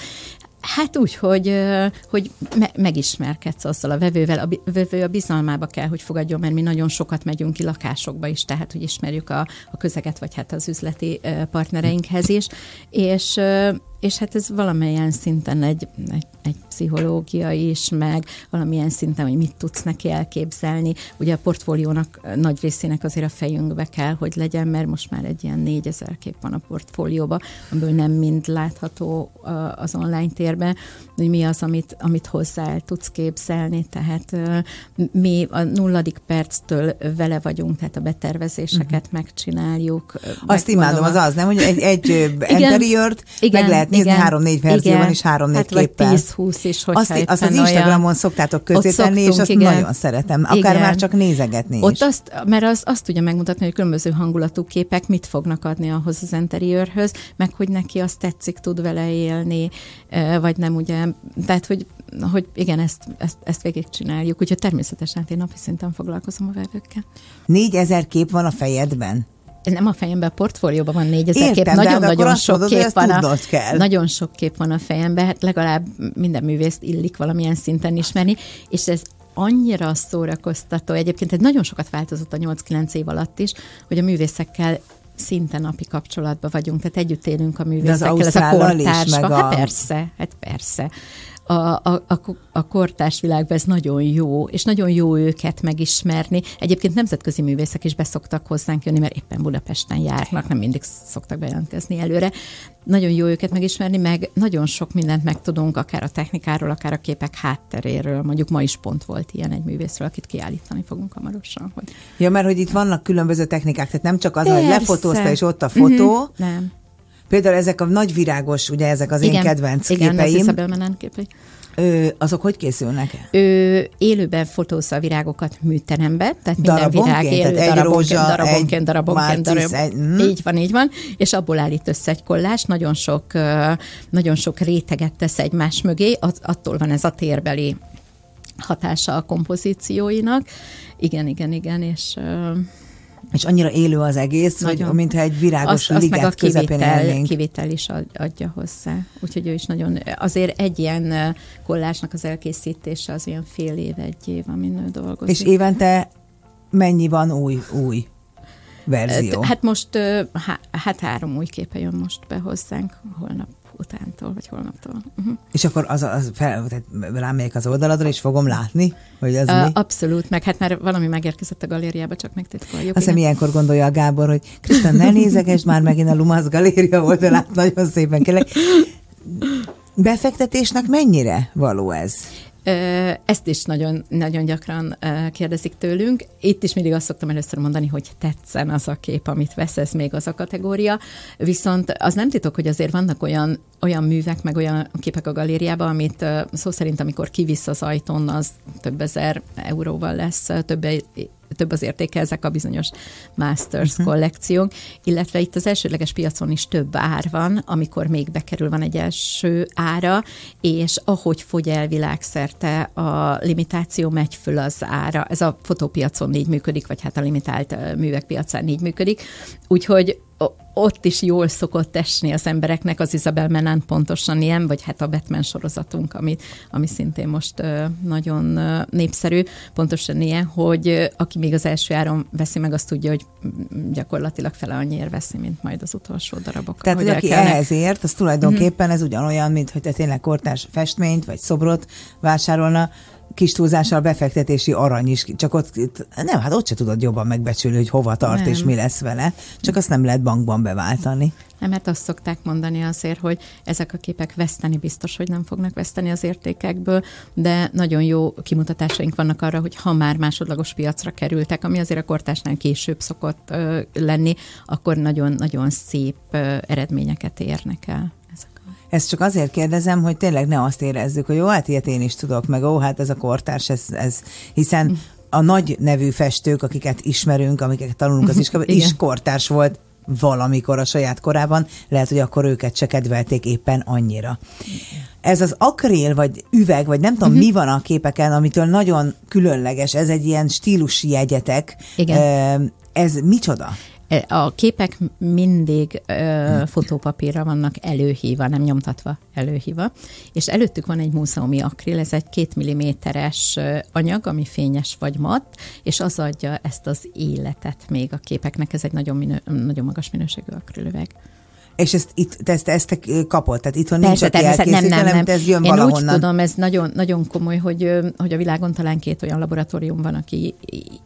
Hát úgy, hogy, hogy me- megismerkedsz azzal a vevővel. A vevő a bizalmába kell, hogy fogadjon, mert mi nagyon sokat megyünk ki lakásokba is, tehát hogy ismerjük a, a közeget, vagy hát az üzleti partnereinkhez is. És és hát ez valamilyen szinten egy, egy, egy pszichológia is, meg valamilyen szinten, hogy mit tudsz neki elképzelni. Ugye a portfóliónak nagy részének azért a fejünkbe kell, hogy legyen, mert most már egy ilyen négyezer kép van a portfólióba, amiből nem mind látható az online térben, hogy mi az, amit, amit hozzá el tudsz képzelni. Tehát mi a nulladik perctől vele vagyunk, tehát a betervezéseket uh-huh. megcsináljuk. Azt imádom, az az, nem, hogy egy, egy interiört meg lehet nézni három-négy verzióban is három-négy hát képpel. Vagy 10-20 is, hogyha azt, azt az Instagramon olyan... szoktátok közé tenni, és azt igen. nagyon szeretem. Akár igen. már csak nézegetni Ott is. azt, mert az azt tudja megmutatni, hogy különböző hangulatú képek mit fognak adni ahhoz az interiőrhöz, meg hogy neki azt tetszik, tud vele élni, vagy nem ugye. Tehát, hogy hogy igen, ezt, ezt, ezt végigcsináljuk. Úgyhogy természetesen én napi szinten foglalkozom a vevőkkel. Négyezer kép van a fejedben? Nem a fejemben, a portfólióban van 4000 kép, nagyon-nagyon sok mondod, kép van. A, kell. Nagyon sok kép van a fejemben, hát legalább minden művészt illik valamilyen szinten ismerni, és ez annyira szórakoztató. Egyébként egy nagyon sokat változott a 8-9 év alatt is, hogy a művészekkel szinte napi kapcsolatban vagyunk, tehát együtt élünk a művészekkel, ez a kortárs. A... Hát persze, hát persze a, a, a, a kortárs világban ez nagyon jó, és nagyon jó őket megismerni. Egyébként nemzetközi művészek is beszoktak hozzánk jönni, mert éppen Budapesten járnak, nem mindig szoktak bejelentkezni előre. Nagyon jó őket megismerni, meg nagyon sok mindent megtudunk, akár a technikáról, akár a képek hátteréről. Mondjuk ma is pont volt ilyen egy művészről, akit kiállítani fogunk hamarosan. Hogy... Ja, mert hogy itt vannak különböző technikák, tehát nem csak az, Persze. hogy lefotózta és ott a fotó, mm-hmm. nem Például ezek a nagy virágos, ugye ezek az igen, én kedvenc igen, képeim. Igen, képei. Ö, azok hogy készülnek? Ő élőben fotózza a virágokat műterembe, tehát minden virág élő tehát darabonként, rózsa, darabonként, egy darabonként, darabonként, egy, mm. Így van, így van, és abból állít össze egy kollás, nagyon sok, nagyon sok réteget tesz egymás mögé, attól van ez a térbeli hatása a kompozícióinak. Igen, igen, igen, és és annyira élő az egész, Nagyon. hogy mintha egy virágos azt, liget azt meg a közepén kivitel, élnénk. kivitel is adja hozzá. Úgyhogy ő is nagyon, azért egy ilyen kollásnak az elkészítése az olyan fél év, egy év, amin ő dolgozik. És évente mennyi van új, új verzió? Hát most, hát három új képe jön most be hozzánk holnap utántól, vagy holnaptól. Uh-huh. És akkor az, az fel, tehát rámegyek az oldaladra, és fogom látni, hogy ez uh, mi? Abszolút, meg hát már valami megérkezett a galériába, csak megtitkoljuk. Azt hiszem, ilyenkor gondolja a Gábor, hogy Krisztán, ne nézeges már megint a Lumasz galéria oldalát, nagyon szépen kérlek. Befektetésnek mennyire való ez? Ezt is nagyon, nagyon gyakran kérdezik tőlünk. Itt is mindig azt szoktam először mondani, hogy tetszen az a kép, amit vesz, ez még az a kategória. Viszont az nem titok, hogy azért vannak olyan, olyan művek, meg olyan képek a galériában, amit szó szerint, amikor kivisz az ajtón, az több ezer euróval lesz, több több az értéke ezek a bizonyos Masters uh-huh. kollekciók, illetve itt az elsődleges piacon is több ár van, amikor még bekerül van egy első ára, és ahogy fogy el világszerte a limitáció, megy föl az ára. Ez a fotópiacon így működik, vagy hát a limitált művek piacán így működik. Úgyhogy ott is jól szokott esni az embereknek, az Isabel Menant pontosan ilyen, vagy hát a Batman sorozatunk, ami, ami szintén most nagyon népszerű, pontosan ilyen, hogy aki még az első áron veszi meg, azt tudja, hogy gyakorlatilag fele annyiért veszi, mint majd az utolsó darabok. Tehát, hogy aki ehhez ért, az tulajdonképpen ez ugyanolyan, mint hogy te tényleg kortárs festményt vagy szobrot vásárolna, kis túlzással befektetési arany is, csak ott, nem, hát ott se tudod jobban megbecsülni, hogy hova tart nem. és mi lesz vele, csak azt nem lehet bankban beváltani. Nem, mert azt szokták mondani azért, hogy ezek a képek veszteni biztos, hogy nem fognak veszteni az értékekből, de nagyon jó kimutatásaink vannak arra, hogy ha már másodlagos piacra kerültek, ami azért a kortásnál később szokott ö, lenni, akkor nagyon-nagyon szép ö, eredményeket érnek el. Ezt csak azért kérdezem, hogy tényleg ne azt érezzük, hogy jó, hát ilyet én is tudok, meg ó, hát ez a kortárs, ez, ez hiszen a nagy nevű festők, akiket ismerünk, amiket tanulunk az iskolában, is kortárs volt valamikor a saját korában, lehet, hogy akkor őket se kedvelték éppen annyira. Ez az akril, vagy üveg, vagy nem tudom, uh-huh. mi van a képeken, amitől nagyon különleges, ez egy ilyen stílusi jegyetek. Igen. Ez micsoda? A képek mindig ö, fotópapírra vannak előhívva, nem nyomtatva, előhívva, és előttük van egy múzeumi akril, ez egy két milliméteres anyag, ami fényes vagy mat, és az adja ezt az életet még a képeknek, ez egy nagyon, minő, nagyon magas minőségű akrilüveg. És ezt, itt, te ezt, ezt kapod? Tehát itthon Persze, nincs, aki nem, nem, nem. ez jön Én valahonnan. úgy tudom, ez nagyon, nagyon komoly, hogy, hogy a világon talán két olyan laboratórium van, aki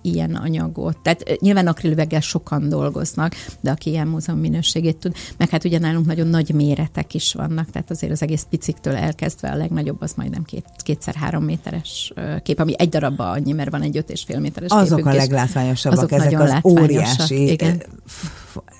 ilyen anyagot. Tehát nyilván akrilüveggel sokan dolgoznak, de aki ilyen múzeum minőségét tud. Meg hát ugye nálunk nagyon nagy méretek is vannak, tehát azért az egész piciktől elkezdve a legnagyobb az majdnem két, kétszer-három méteres kép, ami egy darabban annyi, mert van egy öt és fél méteres Azok képünk, a leglátványosabbak, azok ezek az óriási igen.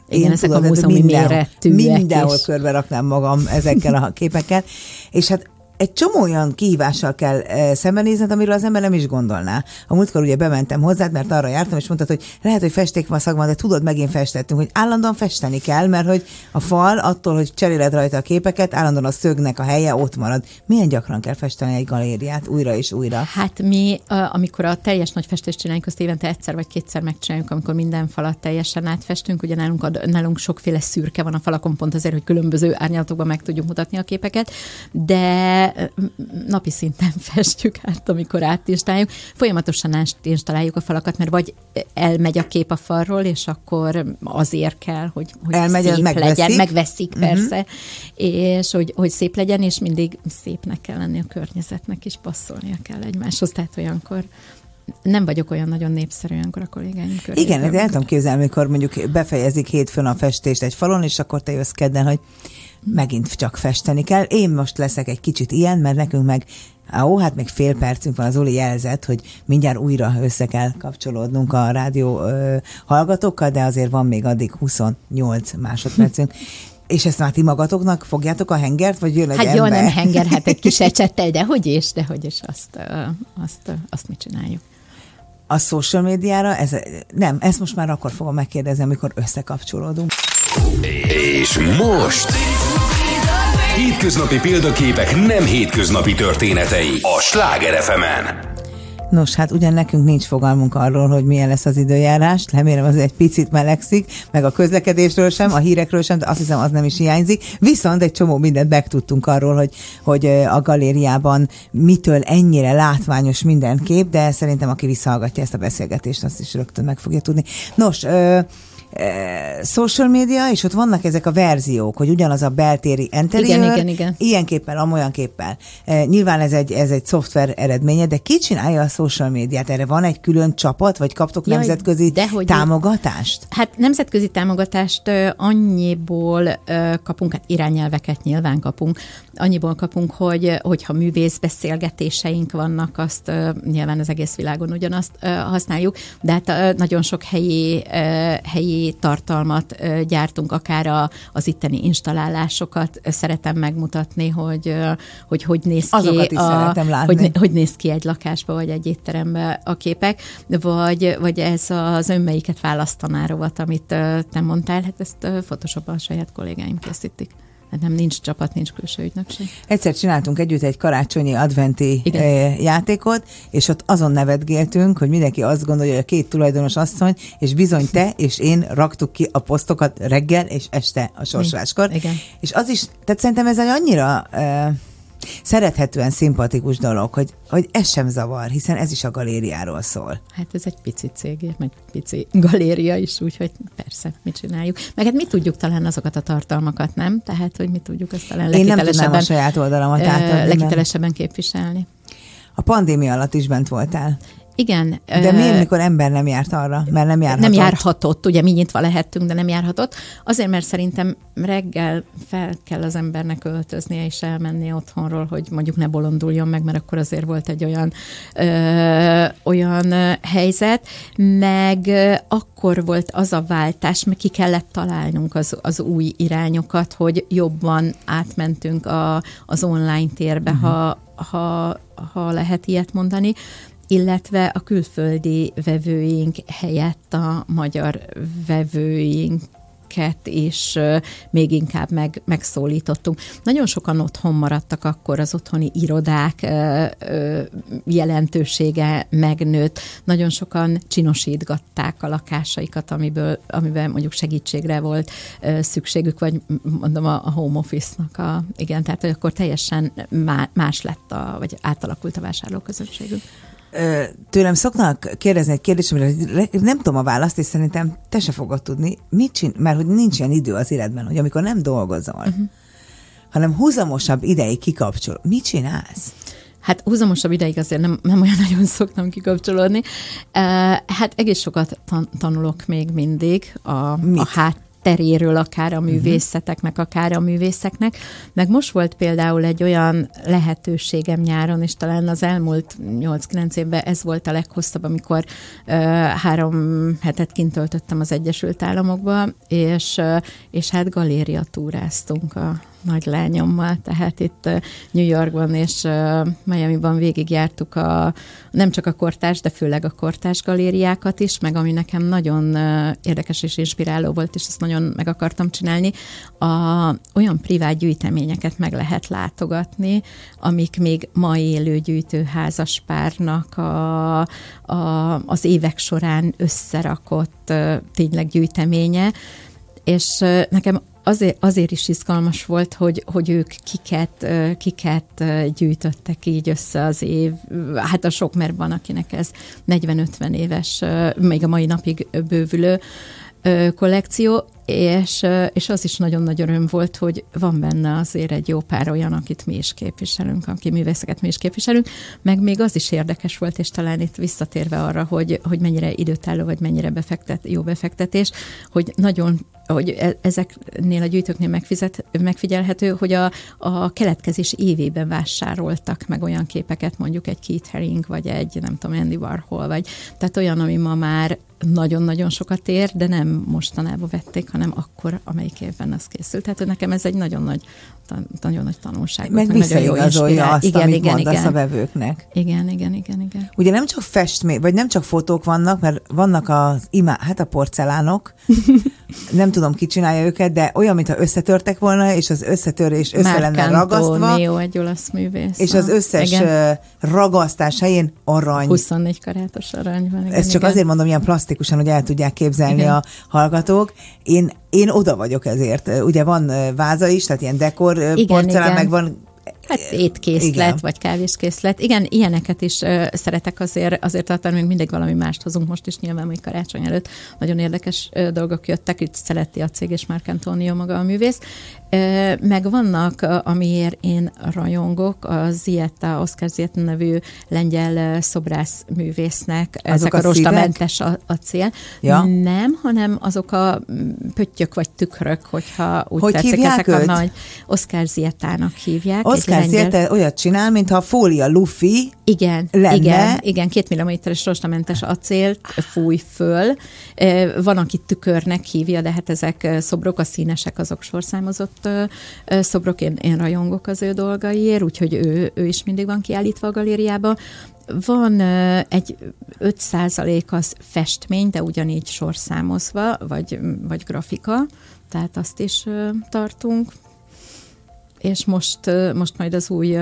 Igen, én ezek tudod, a múzeumi méretűek Mindenhol körbe raknám magam ezekkel a képekkel. És hát egy csomó olyan kihívással kell e, szembenézned, amiről az ember nem is gondolná. A múltkor ugye bementem hozzád, mert arra jártam, és mondtad, hogy lehet, hogy festék van szakma, de tudod, megint festettünk, hogy állandóan festeni kell, mert hogy a fal attól, hogy cseréled rajta a képeket, állandóan a szögnek a helye ott marad. Milyen gyakran kell festeni egy galériát újra és újra? Hát mi, amikor a teljes nagy festést csináljuk, azt évente egyszer vagy kétszer megcsináljuk, amikor minden falat teljesen átfestünk. Ugye nálunk, a, nálunk sokféle szürke van a falakon, pont azért, hogy különböző árnyalatokban meg tudjuk mutatni a képeket, de napi szinten festjük át, amikor átinstáljuk. Folyamatosan átinstáljuk a falakat, mert vagy elmegy a kép a falról, és akkor azért kell, hogy, hogy elmegy, szép megveszik. legyen. Megveszik, uh-huh. persze. És hogy, hogy szép legyen, és mindig szépnek kell lenni a környezetnek, és passzolnia kell egymáshoz. Tehát olyankor nem vagyok olyan nagyon népszerű olyankor a kollégáim körül. Igen, de el tudom képzelni, amikor mondjuk befejezik hétfőn a festést egy falon, és akkor te jössz kedden, hogy megint csak festeni kell. Én most leszek egy kicsit ilyen, mert nekünk meg Ó, hát még fél percünk van, az Uli jelzett, hogy mindjárt újra össze kell kapcsolódnunk a rádió ö, hallgatókkal, de azért van még addig 28 másodpercünk. És ezt már ti magatoknak fogjátok a hengert, vagy jön egy Hát ember? jó, nem henger, hát egy kis ecsettel, de hogy is, de hogy is, azt, azt, azt mit csináljuk. A social médiára, ez, nem, ezt most már akkor fogom megkérdezni, amikor összekapcsolódunk. És most... Hétköznapi példaképek nem hétköznapi történetei a Sláger fm. Nos, hát ugyan nekünk nincs fogalmunk arról, hogy milyen lesz az időjárás, remélem az egy picit melegszik, meg a közlekedésről sem, a hírekről sem, de azt hiszem az nem is hiányzik. Viszont egy csomó mindent megtudtunk arról, hogy, hogy a galériában mitől ennyire látványos minden kép, de szerintem aki visszahallgatja ezt a beszélgetést, azt is rögtön meg fogja tudni. Nos, ö, social média, és ott vannak ezek a verziók, hogy ugyanaz a beltéri interior, igen, igen, igen. ilyen képpel, amolyan képpel. Nyilván ez egy, ez egy szoftver eredménye, de ki csinálja a social médiát? Erre van egy külön csapat, vagy kaptok Jaj, nemzetközi dehogy támogatást? Hát nemzetközi támogatást annyiból kapunk, hát irányelveket nyilván kapunk, annyiból kapunk, hogy hogyha művészbeszélgetéseink vannak, azt nyilván az egész világon ugyanazt használjuk, de hát nagyon sok helyi, helyi tartalmat gyártunk, akár a, az itteni installálásokat szeretem megmutatni, hogy hogy, hogy néz ki Azokat is a, látni. hogy, hogy néz ki egy lakásba, vagy egy étterembe a képek, vagy, vagy ez az önmelyiket választaná rovat, amit te mondtál, hát ezt Photoshopban a saját kollégáim készítik. Hát nem nincs csapat, nincs külső ügynökség. Egyszer csináltunk együtt egy karácsonyi adventi Igen. játékot, és ott azon nevetgéltünk, hogy mindenki azt gondolja, hogy a két tulajdonos asszony, és bizony te és én raktuk ki a posztokat reggel és este a sorsoláskor. Igen. És az is, tehát szerintem ez annyira uh, szerethetően szimpatikus dolog, hogy, hogy ez sem zavar, hiszen ez is a galériáról szól. Hát ez egy pici cég, meg pici galéria is, úgyhogy persze, mit csináljuk. Meg hát mi tudjuk talán azokat a tartalmakat, nem? Tehát, hogy mi tudjuk ezt talán Én nem tudnám a saját oldalamat átadni. Legitelesebben képviselni. A pandémia alatt is bent voltál. Igen. De miért, mikor ember nem járt arra? Mert nem járhatott? Nem járhatott, ugye mi nyitva lehettünk, de nem járhatott. Azért, mert szerintem reggel fel kell az embernek öltöznie és elmenni otthonról, hogy mondjuk ne bolonduljon meg, mert akkor azért volt egy olyan, ö, olyan helyzet, meg akkor volt az a váltás, meg ki kellett találnunk az, az új irányokat, hogy jobban átmentünk a, az online térbe, uh-huh. ha, ha, ha lehet ilyet mondani, illetve a külföldi vevőink helyett a magyar vevőink is még inkább meg, megszólítottunk. Nagyon sokan otthon maradtak akkor, az otthoni irodák jelentősége megnőtt, nagyon sokan csinosítgatták a lakásaikat, amiből, amiben mondjuk segítségre volt szükségük, vagy mondom a home office-nak a, igen, tehát hogy akkor teljesen más lett, a, vagy átalakult a vásárlóközönségünk tőlem szoknak kérdezni egy kérdést, amire nem tudom a választ, és szerintem te se fogod tudni, mit csin, mert hogy nincs ilyen idő az életben, hogy amikor nem dolgozol, uh-huh. hanem húzamosabb ideig kikapcsol. Mit csinálsz? Hát húzamosabb ideig azért nem, nem olyan nagyon szoktam kikapcsolódni. Uh, hát egész sokat tan- tanulok még mindig a, a hát teréről, akár a művészeteknek, akár a művészeknek. Meg most volt például egy olyan lehetőségem nyáron, és talán az elmúlt 8-9 évben ez volt a leghosszabb, amikor uh, három hetet kint töltöttem az Egyesült Államokba, és, uh, és hát galéria túráztunk a nagy lányommal, tehát itt New Yorkban és Miami-ban végigjártuk a, nem csak a kortás, de főleg a kortás galériákat is, meg ami nekem nagyon érdekes és inspiráló volt, és ezt nagyon meg akartam csinálni, a, olyan privát gyűjteményeket meg lehet látogatni, amik még ma élő gyűjtőházaspárnak a, a, az évek során összerakott tényleg gyűjteménye, és nekem azért, azért is izgalmas volt, hogy, hogy ők kiket, kiket gyűjtöttek így össze az év. Hát a sok, mert van, akinek ez 40-50 éves, még a mai napig bővülő kollekció, és, és az is nagyon nagy öröm volt, hogy van benne azért egy jó pár olyan, akit mi is képviselünk, aki művészeket mi is képviselünk, meg még az is érdekes volt, és talán itt visszatérve arra, hogy, hogy mennyire időtálló, vagy mennyire befektet, jó befektetés, hogy nagyon hogy e, ezeknél a gyűjtőknél megfizet, megfigyelhető, hogy a, a keletkezés évében vásároltak meg olyan képeket, mondjuk egy Keith Haring, vagy egy nem tudom, Andy Warhol, vagy tehát olyan, ami ma már nagyon-nagyon sokat ér, de nem mostanában vették, hanem akkor, amelyik évben az készült. Tehát nekem ez egy nagyon nagy, nagyon nagy tanulság. Meg, meg visszaigazolja azt, igen, amit igen, mondasz igen. a vevőknek. Igen, igen, igen, igen. Ugye nem csak festmény, vagy nem csak fotók vannak, mert vannak az imá, hát a porcelánok, nem tudom, ki csinálja őket, de olyan, mintha összetörtek volna, és az összetörés össze Marc lenne ragasztva. Neo, egy olasz művész. És az összes igen. ragasztás helyén arany. 24 karátos arany van. Igen, Ezt csak igen. azért mondom ilyen plastikusan, hogy el tudják képzelni igen. a hallgatók. Én, én oda vagyok ezért. Ugye van váza is, tehát ilyen dekor igen, porcelán, igen. meg van Hát étkészlet, Igen. vagy kávéskészlet. Igen, ilyeneket is uh, szeretek azért, azért tartani, még mindig valami mást hozunk most is, nyilván hogy karácsony előtt nagyon érdekes uh, dolgok jöttek, itt Szeletti a cég és Mark Antonio maga a művész. Meg vannak, amiért én rajongok, a Zieta, Oscar Zieta nevű lengyel szobrász művésznek, azok ezek a, a rostamentes a, a cél. Ja. Nem, hanem azok a pöttyök vagy tükrök, hogyha úgy hogy tetszik, ezek őt? a nagy Oscar Zietának hívják. Oscar ezért olyat csinál, mintha a fólia lufi igen, lenne. Igen, igen, két milliméteres rostamentes acélt fúj föl. Van, aki tükörnek hívja, de hát ezek szobrok, a színesek, azok sorszámozott szobrok. Én, én rajongok az ő dolgaiért, úgyhogy ő, ő is mindig van kiállítva a galériába. Van egy 5% az festmény, de ugyanígy sorszámozva, vagy, vagy grafika, tehát azt is tartunk és most, most majd az új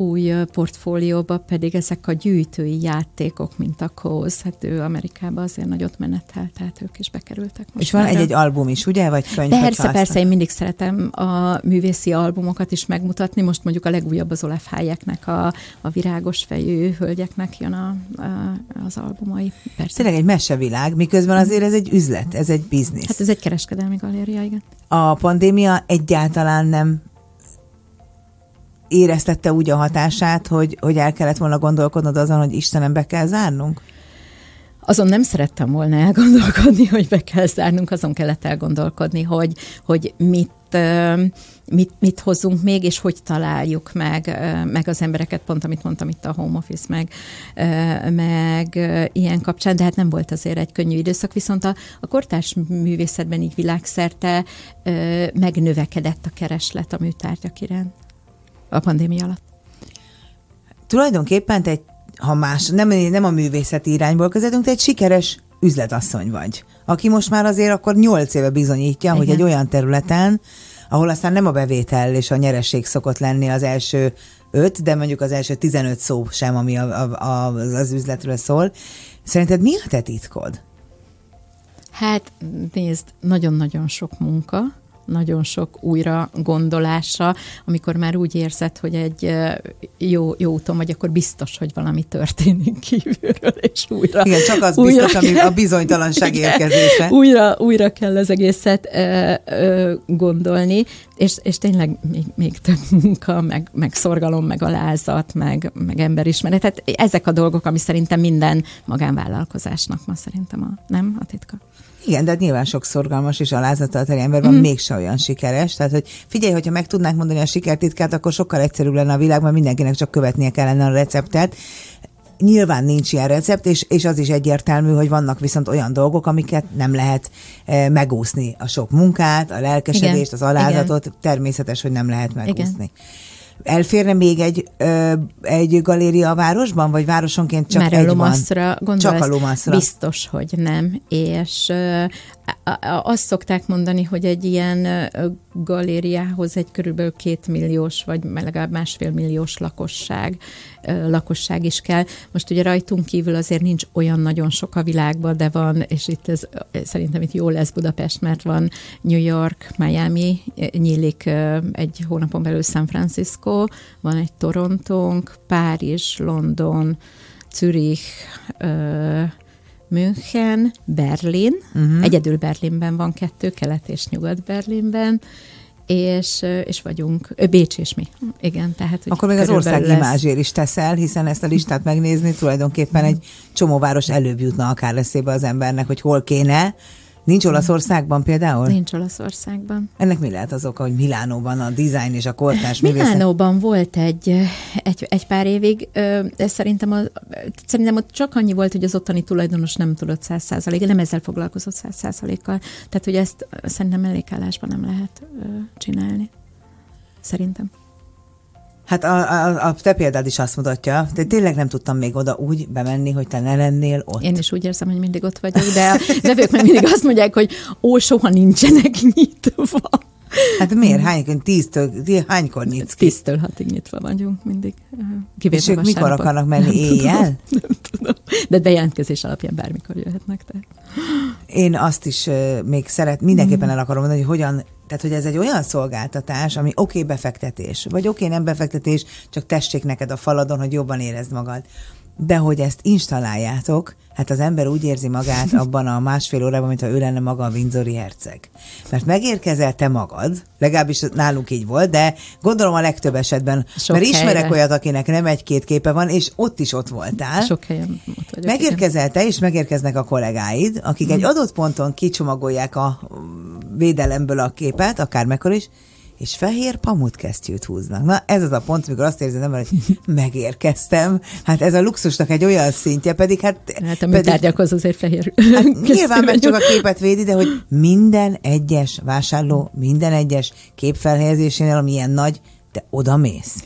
új portfólióba pedig ezek a gyűjtői játékok, mint a Kóz, hát ő Amerikában azért nagyot menetel, tehát ők is bekerültek. Most és van egy-egy album is, ugye? Vagy könyv? Persze, persze, én mindig szeretem a művészi albumokat is megmutatni. Most mondjuk a legújabb az Olaf Hayeknek, a, a virágos fejű hölgyeknek jön a, a, az albumai. Persze. Tényleg egy mesevilág, miközben azért ez egy üzlet, ez egy biznisz. Hát ez egy kereskedelmi galéria, igen. A pandémia egyáltalán nem éreztette úgy a hatását, hogy, hogy el kellett volna gondolkodnod azon, hogy Istenem be kell zárnunk? Azon nem szerettem volna elgondolkodni, hogy be kell zárnunk, azon kellett elgondolkodni, hogy, hogy mit mit, mit hozzunk még, és hogy találjuk meg, meg az embereket, pont amit mondtam itt a home office, meg, meg ilyen kapcsán, de hát nem volt azért egy könnyű időszak, viszont a, a kortárs művészetben így világszerte megnövekedett a kereslet a műtárgyak iránt a pandémia alatt. Tulajdonképpen te egy, ha más, nem, nem a művészeti irányból közelítünk, te egy sikeres üzletasszony vagy, aki most már azért akkor nyolc éve bizonyítja, Igen. hogy egy olyan területen, ahol aztán nem a bevétel és a nyereség szokott lenni az első öt, de mondjuk az első 15 szó sem, ami a, a, a, az üzletről szól. Szerinted mi a te titkod? Hát nézd, nagyon-nagyon sok munka, nagyon sok újra gondolása, amikor már úgy érzed, hogy egy jó, jó úton vagy, akkor biztos, hogy valami történik kívülről, és újra... Igen, csak az újra biztos, kell, ami a bizonytalanság igen, érkezése. Újra, újra kell az egészet ö, ö, gondolni, és, és tényleg még, még több munka, meg, meg szorgalom, meg alázat, meg, meg emberismeret. Tehát ezek a dolgok, ami szerintem minden magánvállalkozásnak ma szerintem a, nem a titka. Igen, de hát nyilván sok szorgalmas és alázattal teli ember van, mm. mégse olyan sikeres. Tehát, hogy figyelj, hogyha meg tudnánk mondani a sikertitkát, akkor sokkal egyszerűbb lenne a világ, mert mindenkinek csak követnie kellene a receptet. Nyilván nincs ilyen recept, és, és az is egyértelmű, hogy vannak viszont olyan dolgok, amiket nem lehet e, megúszni. A sok munkát, a lelkesedést, Igen. az alázatot, Igen. természetes, hogy nem lehet megúszni. Igen. Elférne még egy, ö, egy galéria a városban, vagy városonként csak Már egy a Lomaszra van? Csak a Lomaszra. Biztos, hogy nem. És ö, azt szokták mondani, hogy egy ilyen galériához egy körülbelül két milliós, vagy legalább másfél milliós lakosság, lakosság is kell. Most ugye rajtunk kívül azért nincs olyan nagyon sok a világban, de van, és itt ez szerintem itt jó lesz Budapest, mert van New York, Miami, nyílik egy hónapon belül San Francisco, van egy Torontónk, Párizs, London, Zürich, München, Berlin, uh-huh. egyedül Berlinben van kettő, kelet és nyugat Berlinben, és, és vagyunk, Bécs és mi. Igen, tehát... Akkor még az ország lesz... imázsér is teszel, hiszen ezt a listát megnézni tulajdonképpen egy csomó város előbb jutna akár eszébe az embernek, hogy hol kéne, Nincs Olaszországban például? Nincs Olaszországban. Ennek mi lehet az oka, hogy Milánóban a dizájn és a kortás Milánóban volt egy, egy, egy pár évig, ez szerintem, a, szerintem ott csak annyi volt, hogy az ottani tulajdonos nem tudott száz százalék, nem ezzel foglalkozott száz százalékkal. Tehát, hogy ezt szerintem mellékállásban nem lehet csinálni. Szerintem. Hát a, a, a te példád is azt mutatja, de tényleg nem tudtam még oda úgy bemenni, hogy te ne lennél ott. Én is úgy érzem, hogy mindig ott vagyok, de a vevők meg mindig azt mondják, hogy ó, soha nincsenek nyitva. Hát miért? Hány, tíztől, hánykor nyitsz ki? Tíztől hatig nyitva vagyunk mindig. És ők mikor akarnak menni? Nem éjjel? Tudom, nem tudom. De bejelentkezés alapján bármikor jöhetnek. Tehát. Én azt is még szeret, mindenképpen el akarom mondani, hogy hogyan tehát, hogy ez egy olyan szolgáltatás, ami oké okay, befektetés, vagy oké okay, nem befektetés, csak tessék neked a faladon, hogy jobban érezd magad. De hogy ezt installáljátok, hát az ember úgy érzi magát abban a másfél órában, mintha ő lenne maga a Windsori herceg. Mert megérkezel te magad, legalábbis nálunk így volt, de gondolom a legtöbb esetben, Sok mert ismerek helyre. olyat, akinek nem egy-két képe van, és ott is ott voltál. Sok helyen ott vagyok. Megérkezel te, és megérkeznek a kollégáid, akik mm. egy adott ponton kicsomagolják a védelemből a képet, akármekkor is, és fehér pamutkesztyűt húznak. Na, ez az a pont, amikor azt érzem, hogy megérkeztem. Hát ez a luxusnak egy olyan szintje, pedig hát... Hát a műtárgyakhoz azért fehér hát Nyilván meg csak a képet védi, de hogy minden egyes vásárló, minden egyes képfelhelyezésénél, ami ilyen nagy, te oda mész.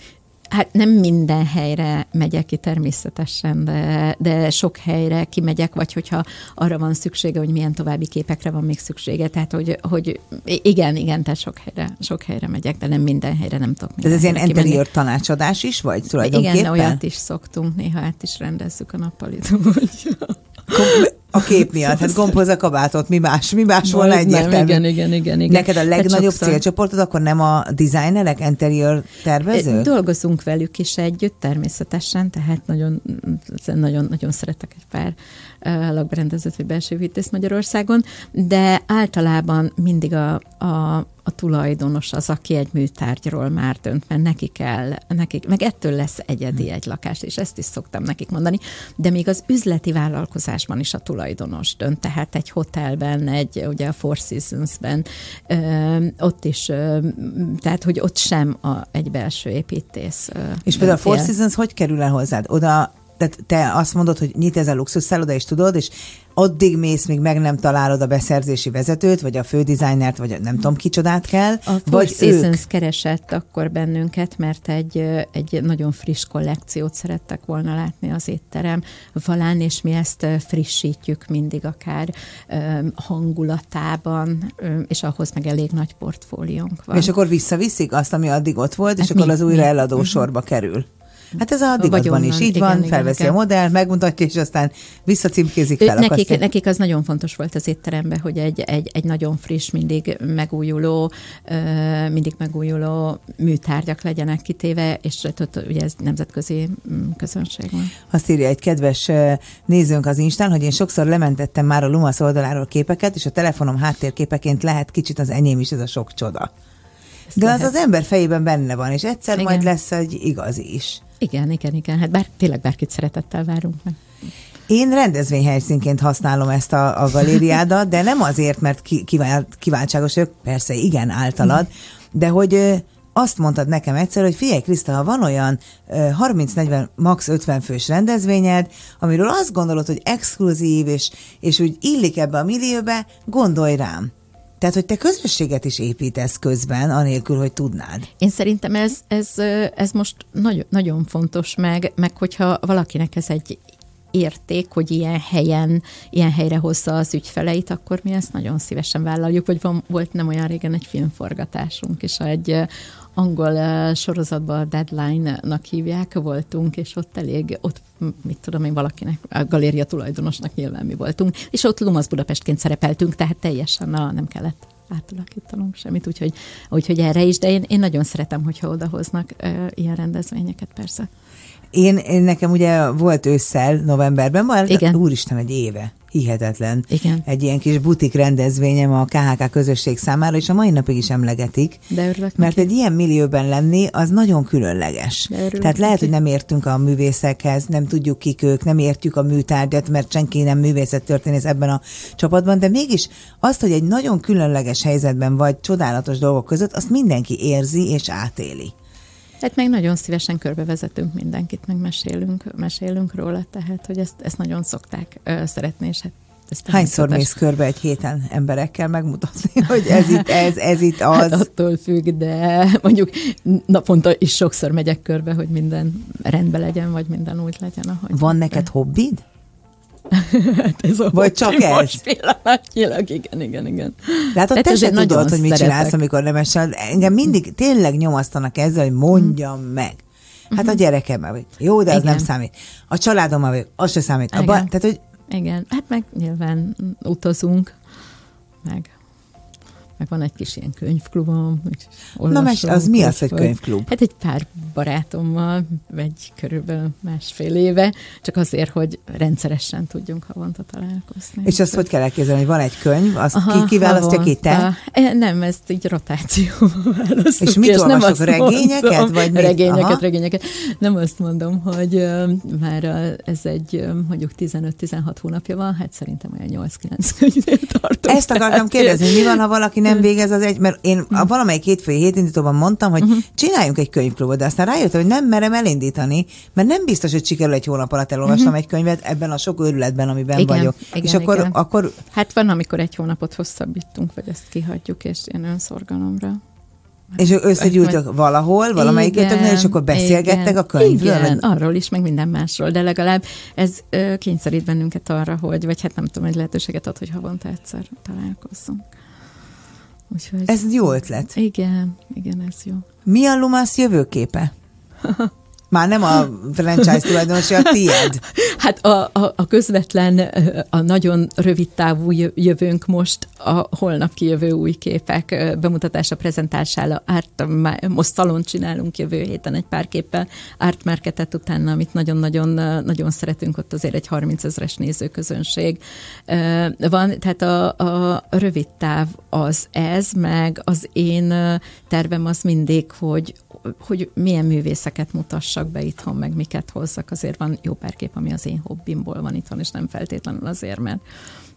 Hát nem minden helyre megyek ki természetesen, de, de sok helyre kimegyek, vagy hogyha arra van szüksége, hogy milyen további képekre van még szüksége. Tehát, hogy, hogy igen, igen, tehát sok helyre, sok helyre megyek, de nem minden helyre nem tudok. Ez ilyen interior tanácsadás is, vagy tulajdonképpen? Igen, olyat is szoktunk, néha át is rendezzük a nappalit. A kép miatt, hát gombhoz a kabátot, mi más, mi más Val, volna egyértelmű. Igen, igen, igen, igen. Neked a hát legnagyobb hát célcsoportod akkor nem a designerek, interior tervező? Dolgozunk velük is együtt természetesen, tehát nagyon, nagyon, nagyon szeretek egy pár lakberendezőt vagy belső vitézt Magyarországon, de általában mindig a, a, a tulajdonos az, aki egy műtárgyról már dönt, mert neki kell, nekik, meg ettől lesz egyedi egy lakás, és ezt is szoktam nekik mondani, de még az üzleti vállalkozásban is a tulajdonos dönt, tehát egy hotelben, egy, ugye a Four Seasons-ben, ö, ott is, ö, tehát, hogy ott sem a, egy belső építész. Ö, és például a Four Seasons hogy kerül el hozzád? Oda tehát te azt mondod, hogy nyit ez a luxusszálloda, és tudod, és addig mész, míg meg nem találod a beszerzési vezetőt, vagy a fődizájnert, vagy nem tudom kicsodát kell. A vagy Seasons ők... keresett akkor bennünket, mert egy, egy nagyon friss kollekciót szerettek volna látni az étterem falán, és mi ezt frissítjük mindig akár hangulatában, és ahhoz meg elég nagy portfóliónk van. És akkor visszaviszik azt, ami addig ott volt, és hát akkor mi, az újra mi? eladó mhm. sorba kerül. Hát ez a divatban is így igen, van, igen, felveszi igen. a modell, megmutatja, és aztán visszacímkézik fel. Nekik, nekik az nagyon fontos volt az étteremben, hogy egy, egy, egy nagyon friss, mindig megújuló, mindig megújuló műtárgyak legyenek kitéve, és ugye ez nemzetközi mm, közönség van. Azt írja egy kedves nézőnk az Instán, hogy én sokszor lementettem már a Lumasz oldaláról képeket, és a telefonom háttérképeként lehet kicsit az enyém is ez a sok csoda. De lehet. az az ember fejében benne van, és egyszer Igen. majd lesz egy igazi is. Igen, igen, igen. Hát bár, tényleg bárkit szeretettel várunk meg. Én rendezvényhelyszínként használom ezt a, a galériádat, de nem azért, mert ki, kiváltságos vagyok, persze igen, általad, de hogy azt mondtad nekem egyszer, hogy figyelj Kriszta, ha van olyan 30-40, max 50 fős rendezvényed, amiről azt gondolod, hogy exkluzív, és, és úgy illik ebbe a millióbe, gondolj rám. Tehát, hogy te közösséget is építesz közben, anélkül, hogy tudnád. Én szerintem ez, ez, ez most nagyon, nagyon fontos, meg, meg hogyha valakinek ez egy érték, hogy ilyen helyen, ilyen helyre hozza az ügyfeleit, akkor mi ezt nagyon szívesen vállaljuk, vagy van, volt nem olyan régen egy filmforgatásunk, és egy angol sorozatban a Deadline-nak hívják, voltunk, és ott elég, ott mit tudom én, valakinek, a galéria tulajdonosnak nyilván mi voltunk, és ott Lumasz Budapestként szerepeltünk, tehát teljesen a, nem kellett átalakítanunk semmit, úgyhogy, úgyhogy erre is, de én, én nagyon szeretem, hogyha odahoznak e, ilyen rendezvényeket persze. Én, én nekem ugye volt ősszel, novemberben, már Igen. úristen, egy éve hihetetlen. Igen. Egy ilyen kis butik rendezvényem a KHK közösség számára, és a mai napig is emlegetik. De örülök Mert neki. egy ilyen millióben lenni, az nagyon különleges. De Tehát lehet, neki. hogy nem értünk a művészekhez, nem tudjuk kik ők, nem értjük a műtárgyat, mert senki nem művészettörténész ebben a csapatban, de mégis azt, hogy egy nagyon különleges helyzetben vagy csodálatos dolgok között, azt mindenki érzi és átéli. Hát meg nagyon szívesen körbevezetünk mindenkit, meg mesélünk, mesélünk róla, tehát hogy ezt, ezt nagyon szokták ö, szeretni, és hát ezt Hányszor mész körbe egy héten emberekkel megmutatni, hogy ez itt, ez, ez itt az? Hát attól függ, de mondjuk naponta is sokszor megyek körbe, hogy minden rendben legyen, vagy minden úgy legyen, ahogy. Van neked hobbid? hát ez a Vagy csak ez? Pillanatnyilag, igen, igen, igen. Látod, te se tudod, hogy mit csinálsz, amikor nem esel. Engem mindig tényleg nyomasztanak ezzel, hogy mondjam mm. meg. Hát a mhm. gyerekemmel vagy. Jó, de az igen. nem számít. A családommal vagy, az se számít. A ba- tehát, hogy igen, hát meg nyilván utazunk, meg meg van egy kis ilyen könyvklubom. Na, mes, az mi az, hogy könyvklub? Hát egy pár barátommal, egy körülbelül másfél éve, csak azért, hogy rendszeresen tudjunk havonta találkozni. És azt hogy kell elképzelni, hogy van egy könyv, azt Aha, ki kiválasztja ki, te? E, nem, ezt így rotációval választjuk. És mit és nem azt regényeket? Mondom, vagy mit? Regényeket, Aha. regényeket. Nem azt mondom, hogy uh, már ez egy uh, mondjuk 15-16 hónapja van, hát szerintem olyan 8-9 könyvnél tartom. Ezt akartam kérdezni, mi van, ha valaki nem végez az egy, mert én a valamelyik hétfői hétindítóban mondtam, hogy uh-huh. csináljunk egy könyvklubot, de aztán rájöttem, hogy nem merem elindítani, mert nem biztos, hogy sikerül egy hónap alatt elolvasnom uh-huh. egy könyvet ebben a sok őrületben, amiben igen, vagyok. Igen, és akkor, igen. akkor... Hát van, amikor egy hónapot hosszabbítunk, vagy ezt kihagyjuk, és ilyen önszorgalomra. És összegyűltök valahol, valamelyikőtöknél, és akkor beszélgettek igen, a könyvről? Igen, arról is, meg minden másról, de legalább ez ö, kényszerít bennünket arra, hogy, vagy hát nem tudom, hogy lehetőséget ad, hogy havonta egyszer találkozzunk. Úgyhogy, ez jó ötlet. Igen, igen, ez jó. Mi a Lumasz jövőképe? Már nem a franchise tulajdonos, a tiéd. Hát a, a, a közvetlen, a nagyon rövid távú jövőnk most a holnap kijövő új képek bemutatása, prezentására. Art, most szalon csinálunk jövő héten egy pár képpel, Art Marketet utána, amit nagyon-nagyon nagyon szeretünk, ott azért egy 30 ezres nézőközönség van. Tehát a, a rövid táv az ez, meg az én tervem az mindig, hogy, hogy milyen művészeket mutassak be itthon, meg miket hozzak. Azért van jó pár kép, ami az én hobbimból van itthon, és nem feltétlenül azért, mert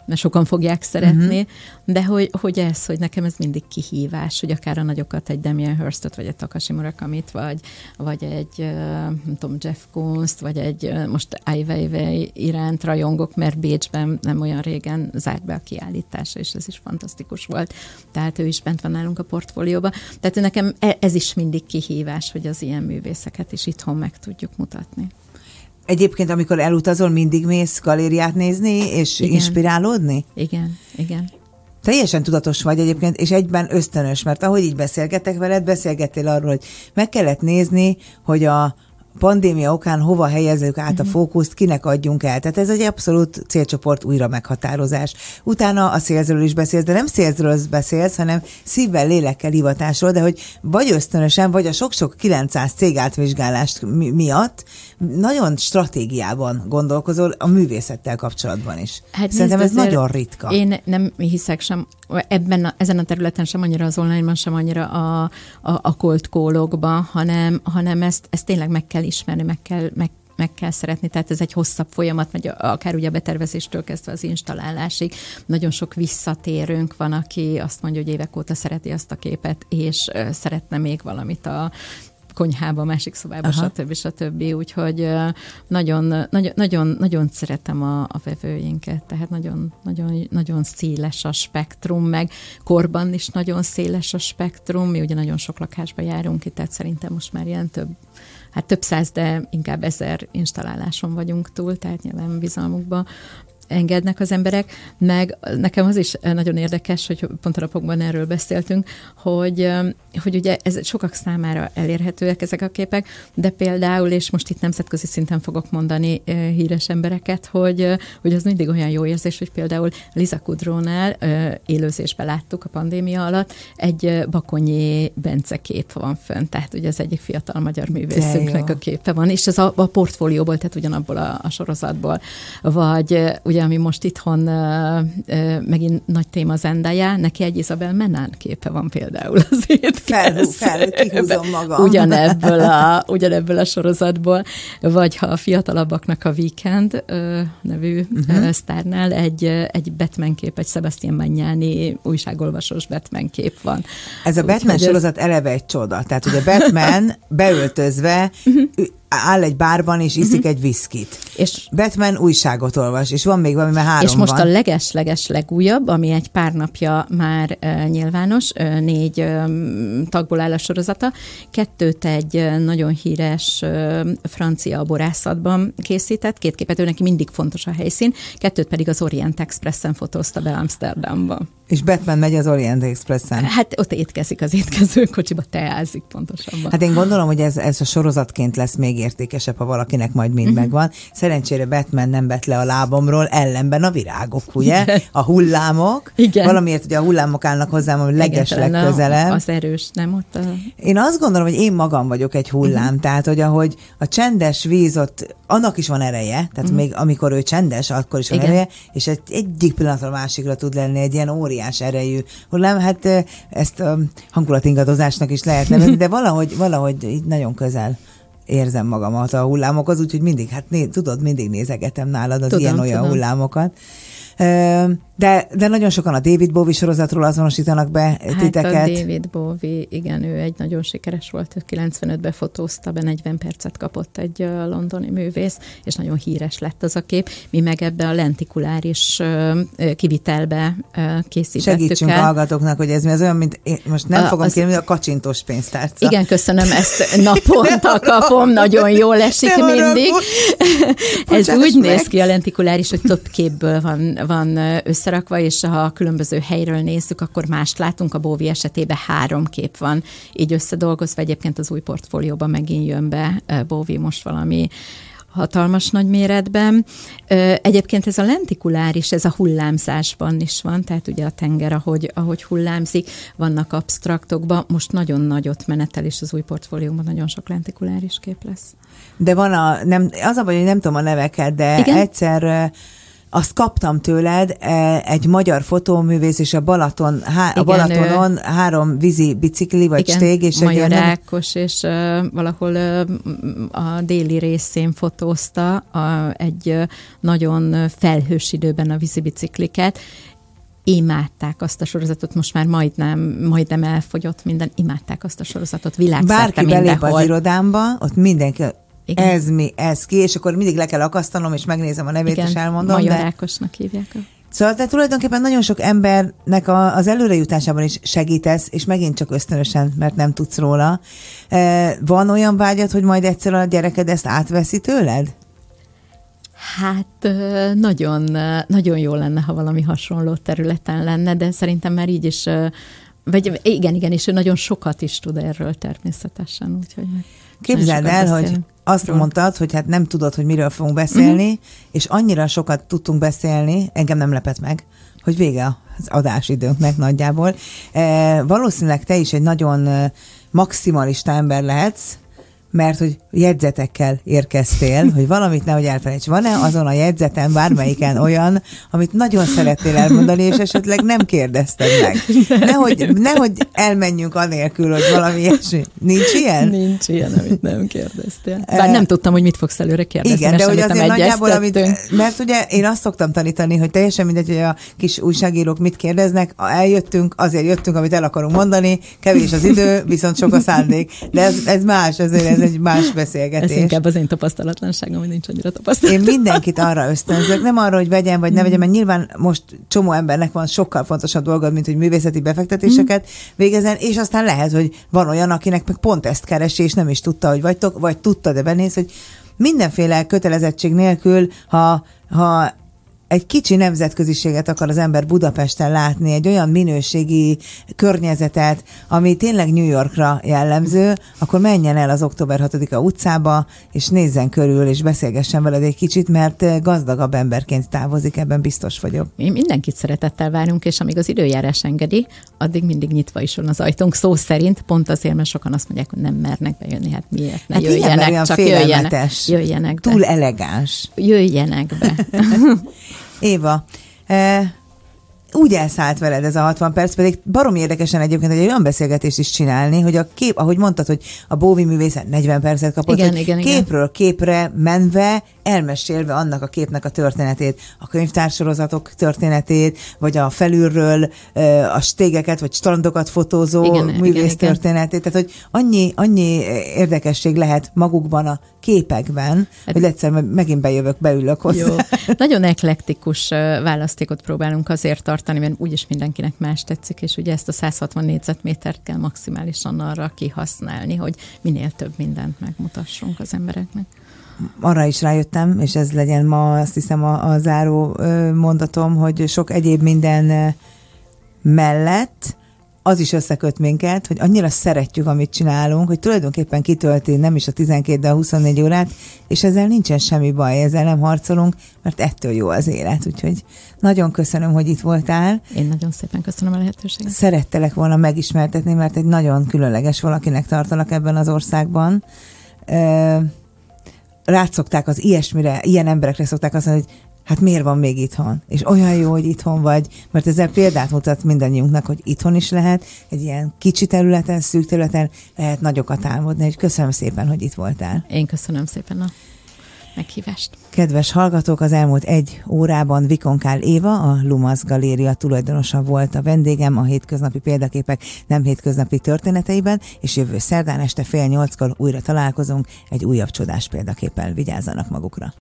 mert sokan fogják szeretni, uh-huh. de hogy, hogy ez, hogy nekem ez mindig kihívás, hogy akár a nagyokat, egy Damien Hirstot, vagy egy Takashi Murakamit, vagy, vagy egy, nem tudom, Jeff Koons-t, vagy egy most Ai Weiwei iránt rajongok, mert Bécsben nem olyan régen zárt be a kiállítás, és ez is fantasztikus volt. Tehát ő is bent van nálunk a portfólióba. Tehát nekem e, ez is mindig kihívás, hogy az ilyen művészeket is itthon meg tudjuk mutatni. Egyébként, amikor elutazol, mindig mész galériát nézni, és igen. inspirálódni? Igen, igen. Teljesen tudatos vagy egyébként, és egyben ösztönös, mert ahogy így beszélgetek veled, beszélgettél arról, hogy meg kellett nézni, hogy a, pandémia okán hova helyezzük át a mhm. fókuszt, kinek adjunk el. Tehát ez egy abszolút célcsoport újra meghatározás. Utána a szélzről is beszélsz, de nem szélzről beszélsz, hanem szívvel, lélekkel, hivatásról, de hogy vagy ösztönösen, vagy a sok-sok 900 cég átvizsgálást mi- miatt nagyon stratégiában gondolkozol a művészettel kapcsolatban is. Hát Szerintem nézd, ez nagyon ritka. Én nem hiszek sem ebben a, ezen a területen sem annyira az online-ban, sem annyira a, a, a cold call hanem, hanem ezt, ezt tényleg meg kell ismerni, meg kell, meg, meg kell szeretni, tehát ez egy hosszabb folyamat, megy akár ugye a betervezéstől kezdve az installálásig. Nagyon sok visszatérőnk van, aki azt mondja, hogy évek óta szereti azt a képet, és szeretne még valamit a konyhába, másik szobába, Aha. stb. stb. Úgyhogy nagyon, nagyon, nagyon, nagyon szeretem a, a vevőinket, tehát nagyon, nagyon, nagyon széles a spektrum, meg korban is nagyon széles a spektrum. Mi ugye nagyon sok lakásba járunk itt, tehát szerintem most már ilyen több hát több száz, de inkább ezer installáláson vagyunk túl, tehát nyilván bizalmukba engednek az emberek, meg nekem az is nagyon érdekes, hogy pont a napokban erről beszéltünk, hogy, hogy ugye ez sokak számára elérhetőek ezek a képek, de például, és most itt nemzetközi szinten fogok mondani híres embereket, hogy, hogy az mindig olyan jó érzés, hogy például Liza Kudrónál élőzésbe láttuk a pandémia alatt, egy Bakonyi Bence kép van fönn, tehát ugye az egyik fiatal magyar művészünknek a képe van, és ez a, a portfólióból, tehát ugyanabból a, a sorozatból, vagy ugye ugye, ami most itthon uh, uh, megint nagy téma Zendaya, neki egy Isabel Menán képe van például az kihúzom magam. Ugyanebből a, ugyanebből a sorozatból, vagy ha a fiatalabbaknak a Weekend uh, nevű uh-huh. uh, sztárnál egy, egy Batman kép, egy Sebastian Magnani újságolvasós Batman kép van. Ez a Batman Úgy, sorozat ez... eleve egy csoda. Tehát ugye Batman beöltözve uh-huh áll egy bárban, és iszik uh-huh. egy viszkit. És Batman újságot olvas, és van még valami, mert három És most van. a leges-leges legújabb, ami egy pár napja már uh, nyilvános, uh, négy uh, tagból áll a sorozata. Kettőt egy uh, nagyon híres uh, francia borászatban készített, két képet, ő neki mindig fontos a helyszín, kettőt pedig az Orient Expressen fotózta be Amsterdamban. És Batman megy az Orient Expressen. Hát ott étkezik az étkezőkocsiba, teázik pontosabban. Hát én gondolom, hogy ez, ez a sorozatként lesz még értékesebb, ha valakinek majd mind uh-huh. megvan. Szerencsére Batman nem bet le a lábomról, ellenben a virágok, ugye? A hullámok. Igen. Valamiért ugye a hullámok állnak hozzám a leges legközelebb. Az erős, nem ott a... Én azt gondolom, hogy én magam vagyok egy hullám, uh-huh. tehát hogy ahogy a csendes víz ott, annak is van ereje, tehát uh-huh. még amikor ő csendes, akkor is van Igen. ereje, és egy, egyik pillanatra másikra tud lenni egy ilyen óriás erejű hullám, hát ezt hangulatingadozásnak is lehet nevezni, de valahogy, valahogy így nagyon közel érzem magamat a hullámokhoz, úgyhogy mindig, hát né, tudod, mindig nézegetem nálad az ilyen-olyan hullámokat. De, de nagyon sokan a David Bowie sorozatról azonosítanak be hát titeket. a David Bowie, igen, ő egy nagyon sikeres volt, ő 95-ben fotózta be, 40 percet kapott egy londoni művész, és nagyon híres lett az a kép. Mi meg ebbe a lentikuláris kivitelbe készítettük Segítsünk el. hallgatóknak, hogy ez mi az olyan, mint én most nem a, fogom az... kérni, a kacsintós pénztárca. Igen, köszönöm, ezt naponta kapom, nagyon jól esik mindig. ez úgy meg. néz ki a lentikuláris, hogy több képből van, van össze összerakva, és ha a különböző helyről nézzük, akkor mást látunk. A Bóvi esetében három kép van, így összedolgozva. Egyébként az új portfólióban megint jön be Bóvi most valami hatalmas nagy méretben. Egyébként ez a lentikuláris, ez a hullámzásban is van, tehát ugye a tenger, ahogy, ahogy hullámzik, vannak absztraktokban, most nagyon nagyot menetel, és az új portfólióban nagyon sok lentikuláris kép lesz. De van a, nem, az a baj, hogy nem tudom a neveket, de Igen? egyszer azt kaptam tőled, e, egy magyar fotóművész, és a Balaton, há, igen, a Balatonon ő, három vízi bicikli, vagy igen, stég, és Magyar egy Ákos, és uh, valahol uh, a déli részén fotózta a, egy uh, nagyon felhős időben a vízi bicikliket, imádták azt a sorozatot, most már majdnem, majdnem elfogyott minden, imádták azt a sorozatot világszerte Bárki belép az irodámba, ott mindenki igen. ez mi, ez ki, és akkor mindig le kell akasztanom, és megnézem a nevét, Igen, és elmondom. Magyar de... Ákosnak hívják. Szóval te tulajdonképpen nagyon sok embernek a, az előrejutásában is segítesz, és megint csak ösztönösen, mert nem tudsz róla. E, van olyan vágyat, hogy majd egyszer a gyereked ezt átveszi tőled? Hát nagyon, nagyon jó lenne, ha valami hasonló területen lenne, de szerintem már így is, vagy igen, igen, és ő nagyon sokat is tud erről természetesen, úgyhogy... Képzeld el, beszélünk. hogy azt mondtad, hogy hát nem tudod, hogy miről fogunk beszélni, uh-huh. és annyira sokat tudtunk beszélni, engem nem lepett meg, hogy vége az adásidőnknek nagyjából. E, valószínűleg te is egy nagyon maximalista ember lehetsz, mert hogy jegyzetekkel érkeztél, hogy valamit nehogy elfelejts. Van-e azon a jegyzeten bármelyiken olyan, amit nagyon szeretnél elmondani, és esetleg nem kérdezted meg? Nehogy, nehogy elmenjünk anélkül, hogy valami ilyesmi. Nincs ilyen? Nincs ilyen, amit nem kérdeztél. Bár nem tudtam, hogy mit fogsz előre kérdezni. Igen, de hogy azért nagyjából, amit, mert ugye én azt szoktam tanítani, hogy teljesen mindegy, hogy a kis újságírók mit kérdeznek, eljöttünk, azért jöttünk, amit el akarunk mondani, kevés az idő, viszont sok a szándék. De ez, ez más, ezért ez egy más beszélgetés. Ez inkább az én tapasztalatlanságom, hogy nincs annyira tapasztalat. Én mindenkit arra ösztönzök, nem arra, hogy vegyen vagy ne vegyen, mert nyilván most csomó embernek van sokkal fontosabb dolga, mint hogy művészeti befektetéseket mm. végezzen, és aztán lehet, hogy van olyan, akinek meg pont ezt keresi, és nem is tudta, hogy vagytok, vagy tudta, de benéz, hogy mindenféle kötelezettség nélkül, ha, ha egy kicsi nemzetköziséget akar az ember Budapesten látni, egy olyan minőségi környezetet, ami tényleg New Yorkra jellemző, akkor menjen el az október 6-a utcába, és nézzen körül, és beszélgessen veled egy kicsit, mert gazdagabb emberként távozik, ebben biztos vagyok. Mi mindenkit szeretettel várunk, és amíg az időjárás engedi, addig mindig nyitva is van az ajtónk, szó szerint, pont azért, mert sokan azt mondják, hogy nem mernek bejönni, hát miért ne hát jöjjenek, igen, csak jöjjenek, jöjjenek be. Túl elegáns. Jöjjenek be. Éva, e, úgy elszállt veled ez a 60 perc, pedig barom érdekesen egyébként egy olyan beszélgetést is csinálni, hogy a kép, ahogy mondtad, hogy a Bóvi művészet 40 percet kapott, igen, igen, képről igen. képre menve, elmesélve annak a képnek a történetét, a könyvtársorozatok történetét, vagy a felülről a stégeket, vagy strandokat fotózó igen, művész igen, történetét. Igen. Tehát, hogy annyi, annyi érdekesség lehet magukban a képekben, hát, hogy egyszer megint bejövök, beülök hozzá. Jó. Nagyon eklektikus választékot próbálunk azért tartani, mert úgyis mindenkinek más tetszik, és ugye ezt a 160 négyzetmétert kell maximálisan arra kihasználni, hogy minél több mindent megmutassunk az embereknek arra is rájöttem, és ez legyen ma azt hiszem a, a záró mondatom, hogy sok egyéb minden mellett az is összeköt minket, hogy annyira szeretjük, amit csinálunk, hogy tulajdonképpen kitölti nem is a 12, de a 24 órát, és ezzel nincsen semmi baj, ezzel nem harcolunk, mert ettől jó az élet. Úgyhogy nagyon köszönöm, hogy itt voltál. Én nagyon szépen köszönöm a lehetőséget. Szerettelek volna megismertetni, mert egy nagyon különleges valakinek tartalak ebben az országban. Rátszokták az ilyesmire, ilyen emberekre szokták azt mondani, hogy hát miért van még itthon? És olyan jó, hogy itthon vagy, mert ezzel példát mutat mindannyiunknak, hogy itthon is lehet, egy ilyen kicsi területen, szűk területen lehet nagyokat álmodni. Hogy köszönöm szépen, hogy itt voltál. Én köszönöm szépen a meghívást. Kedves hallgatók, az elmúlt egy órában Vikonkál Éva, a Lumas Galéria tulajdonosa volt a vendégem a hétköznapi példaképek nem hétköznapi történeteiben, és jövő szerdán este fél nyolckor újra találkozunk egy újabb csodás példaképpel. Vigyázzanak magukra!